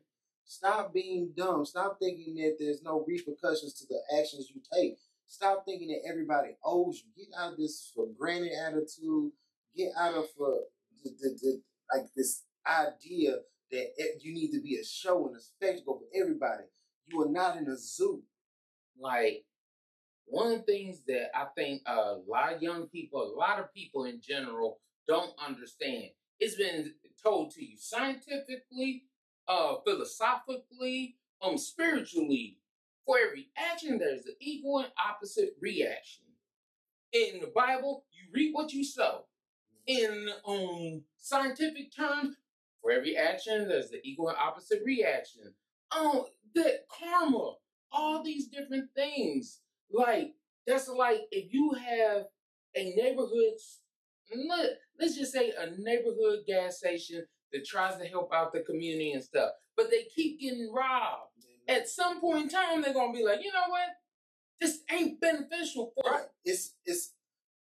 Stop being dumb. Stop thinking that there's no repercussions to the actions you take. Stop thinking that everybody owes you. Get out of this for granted attitude. Get out of uh, the, the, the like this idea that you need to be a show and a spectacle for everybody. You are not in a zoo. like one of the things that I think a lot of young people, a lot of people in general, don't understand. It's been told to you scientifically, uh, philosophically, um, spiritually. For every action, there's an equal and opposite reaction. In the Bible, you reap what you sow. In um scientific terms, for every action, there's the equal and opposite reaction. Um, the karma, all these different things. Like that's like if you have a neighborhood, let, let's just say a neighborhood gas station that tries to help out the community and stuff, but they keep getting robbed. Mm-hmm. At some point in time, they're gonna be like, you know what? This ain't beneficial for Right. It's it's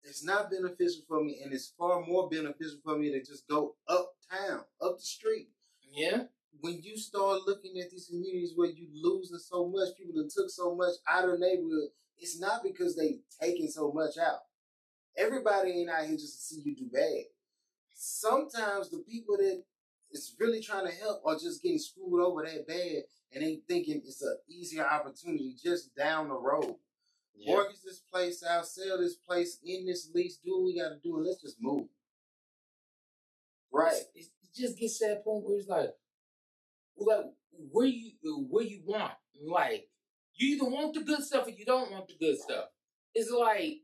it's not beneficial for me, and it's far more beneficial for me to just go uptown, up the street. Yeah, When you start looking at these communities where you losing so much, people that took so much out of the neighborhood, it's not because they taking so much out. Everybody ain't out here just to see you do bad. Sometimes the people that is really trying to help are just getting screwed over that bad, and they thinking it's an easier opportunity just down the road yeah. mortgage this place out, sell this place, in this lease, do what we got to do, and let's just move. Right. It's, it's just gets to that point where it's like, like where you where you want, like you either want the good stuff or you don't want the good stuff. It's like,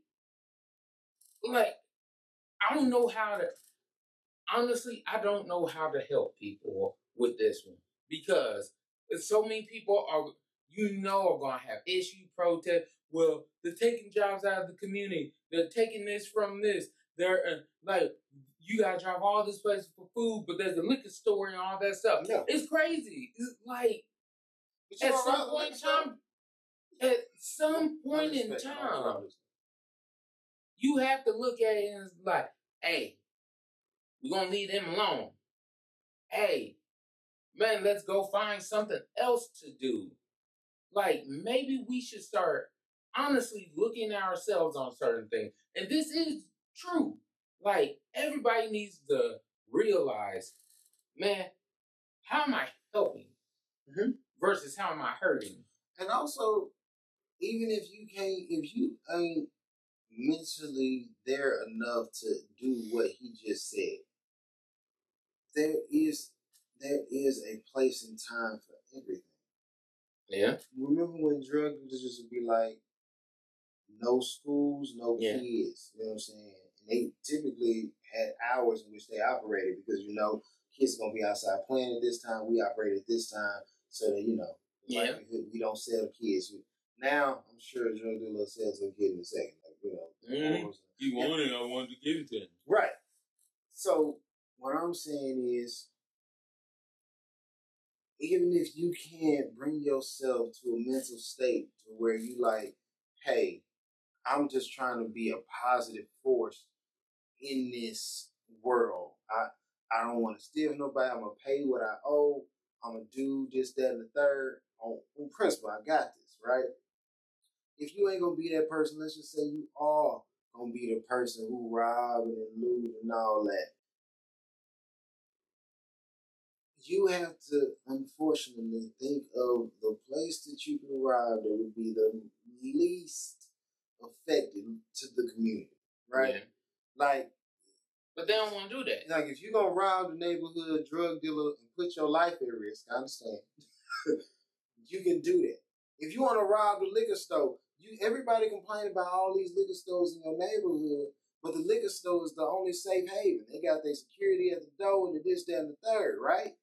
like I don't know how to. Honestly, I don't know how to help people with this one because so many people are, you know, are gonna have issue protest. Well, they're taking jobs out of the community. They're taking this from this. They're uh, like, you gotta drive all this place for food, but there's a liquor store and all that stuff. Yeah. It's crazy. It's like you at some point in time, at some point in time, you have to look at it and it's like, hey, we're gonna leave them alone. Hey, man, let's go find something else to do. Like maybe we should start honestly looking at ourselves on certain things. And this is true. Like everybody needs to realize, man, how am I helping Mhm. versus how am I hurting? And also, even if you can't, if you ain't mentally there enough to do what he just said, there is there is a place and time for everything. Yeah. Remember when drug users would be like, no schools, no Yeah. kids. You know what I'm saying? And they typically had hours in which they operated because you know kids are gonna be outside playing at this time. We operate at this time, so that you know Yeah. we don't sell kids. Now I'm sure a drug dealer sells a kid in a second, like you know. Mhm. whores. You wanted, I wanted to give it to him. Right. So what I'm saying is, even if you can't bring yourself to a mental state to where you like, hey, I'm just trying to be a positive force in this world. I I don't want to steal nobody. I'm gonna pay what I owe. I'm gonna do this, that, and the third. On, on principle, I got this, right? If you ain't gonna be that person, let's just say you are gonna be the person who rob and loot and all that. You have to unfortunately think of the place that you can rob that would be the least affected to the community, right? Yeah. Like, But they don't want to do that. like if you're gonna rob the neighborhood drug dealer and put your life at risk, I understand. you can do that. If you want to rob the liquor store, you everybody complain about all these liquor stores in your neighborhood, but the liquor store is the only safe haven. They got their security at the door and the this, that, and the third, right?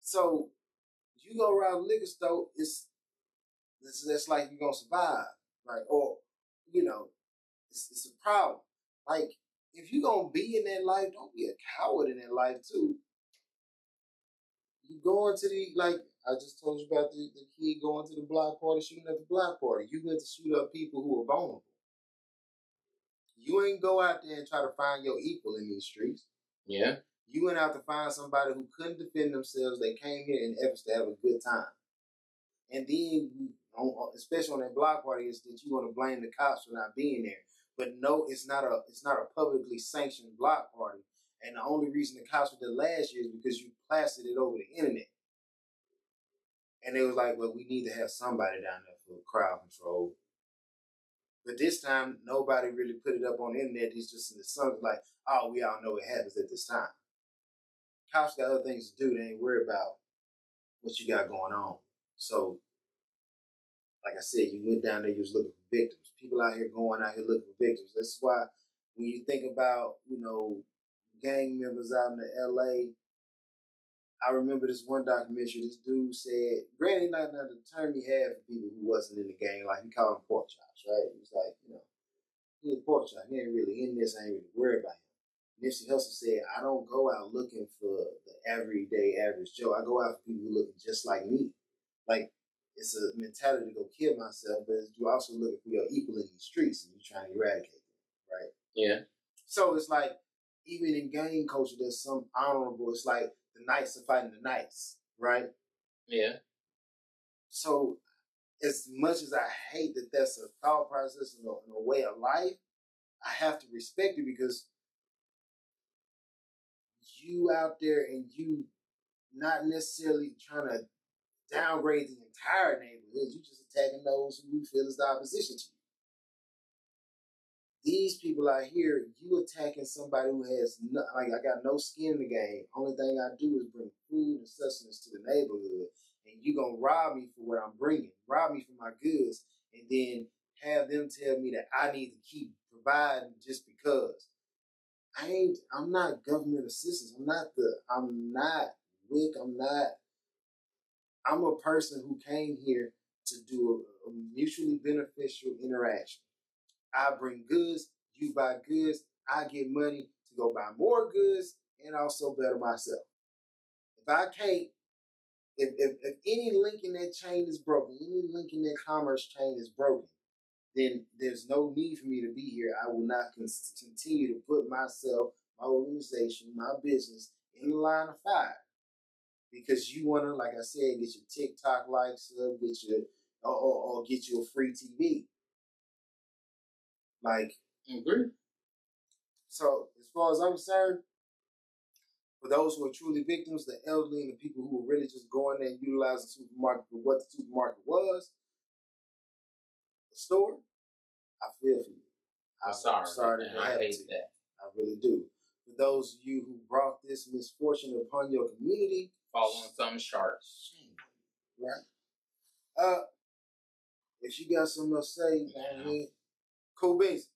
So you go around the liquor store, it's it's like you're gonna survive, right? Or you know, it's, it's a problem. Like if you're gonna be in that life, don't be a coward in that life too. You going to the like I just told you about the, the kid going to the block party, shooting at the block party. You went to shoot up people who are vulnerable. You ain't go out there and try to find your equal in these streets. Yeah. You went out to find somebody who couldn't defend themselves. They came here in efforts to have a good time. And then, especially on that block party, is that you want to blame the cops for not being there. But no, it's not a it's not a publicly sanctioned block party. And the only reason the cops were there last year is because you plastered it over the internet. And they was like, well, we need to have somebody down there for crowd control. But this time, nobody really put it up on the internet. It's just in the sun, like, oh, we all know it happens at this time. Cops got other things to do. They ain't worried about what you got going on. So, like I said, you went down there, you was looking for victims. People out here going out here looking for victims. That's why when you think about, you know, gang members out in the LA, I remember this one documentary. This dude said, granted, not, not the term he had for people who wasn't in the gang, like he called them pork chops, right? He was like, you know, he a pork chop. He ain't really in this. I ain't really worried about him. Nipsey Hussle said, I don't go out looking for the everyday average Joe. I go out for people who look just like me. Like, it's a mentality to go kill myself, but you're also looking for your equal in these streets and you're trying to eradicate them, right? Yeah. So it's like, even in gang culture, there's some honorable, it's like the knights are fighting the knights, right? Yeah. So, as much as I hate that that's a thought process and a, and a way of life, I have to respect it because you out there and you not necessarily trying to downgrade the entire neighborhood. You just attacking those who you feel is the opposition to these people out here, you attacking somebody who has no, like I got no skin in the game. Only thing I do is bring food and sustenance to the neighborhood, and you gonna rob me for what I'm bringing, rob me for my goods, and then have them tell me that I need to keep providing just because. I ain't. I'm not government assistance. I'm not the. I'm not WIC. I'm not. I'm a person who came here to do a, a mutually beneficial interaction. I bring goods, you buy goods, I get money to go buy more goods and also better myself. If I can't, if, if, if any link in that chain is broken, any link in that commerce chain is broken, then there's no need for me to be here. I will not con- continue to put myself, my organization, my business in the line of fire. Because you want to, like I said, get your TikTok likes up, get your, or, or, or get you a free TV. Like, Agree. so as far as I'm concerned, for those who are truly victims, the elderly and the people who were really just going there and utilizing the supermarket for what the supermarket was, the store, I feel for you. I'm sorry. sorry that I happened hate to that. I really do. For those of you who brought this misfortune upon your community, Fall on some sharks. shame on you, right? Uh, if you got something to say, Yeah. go beans.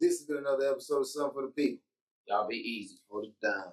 This has been another episode of Something for the People. Y'all be easy. Hold it down.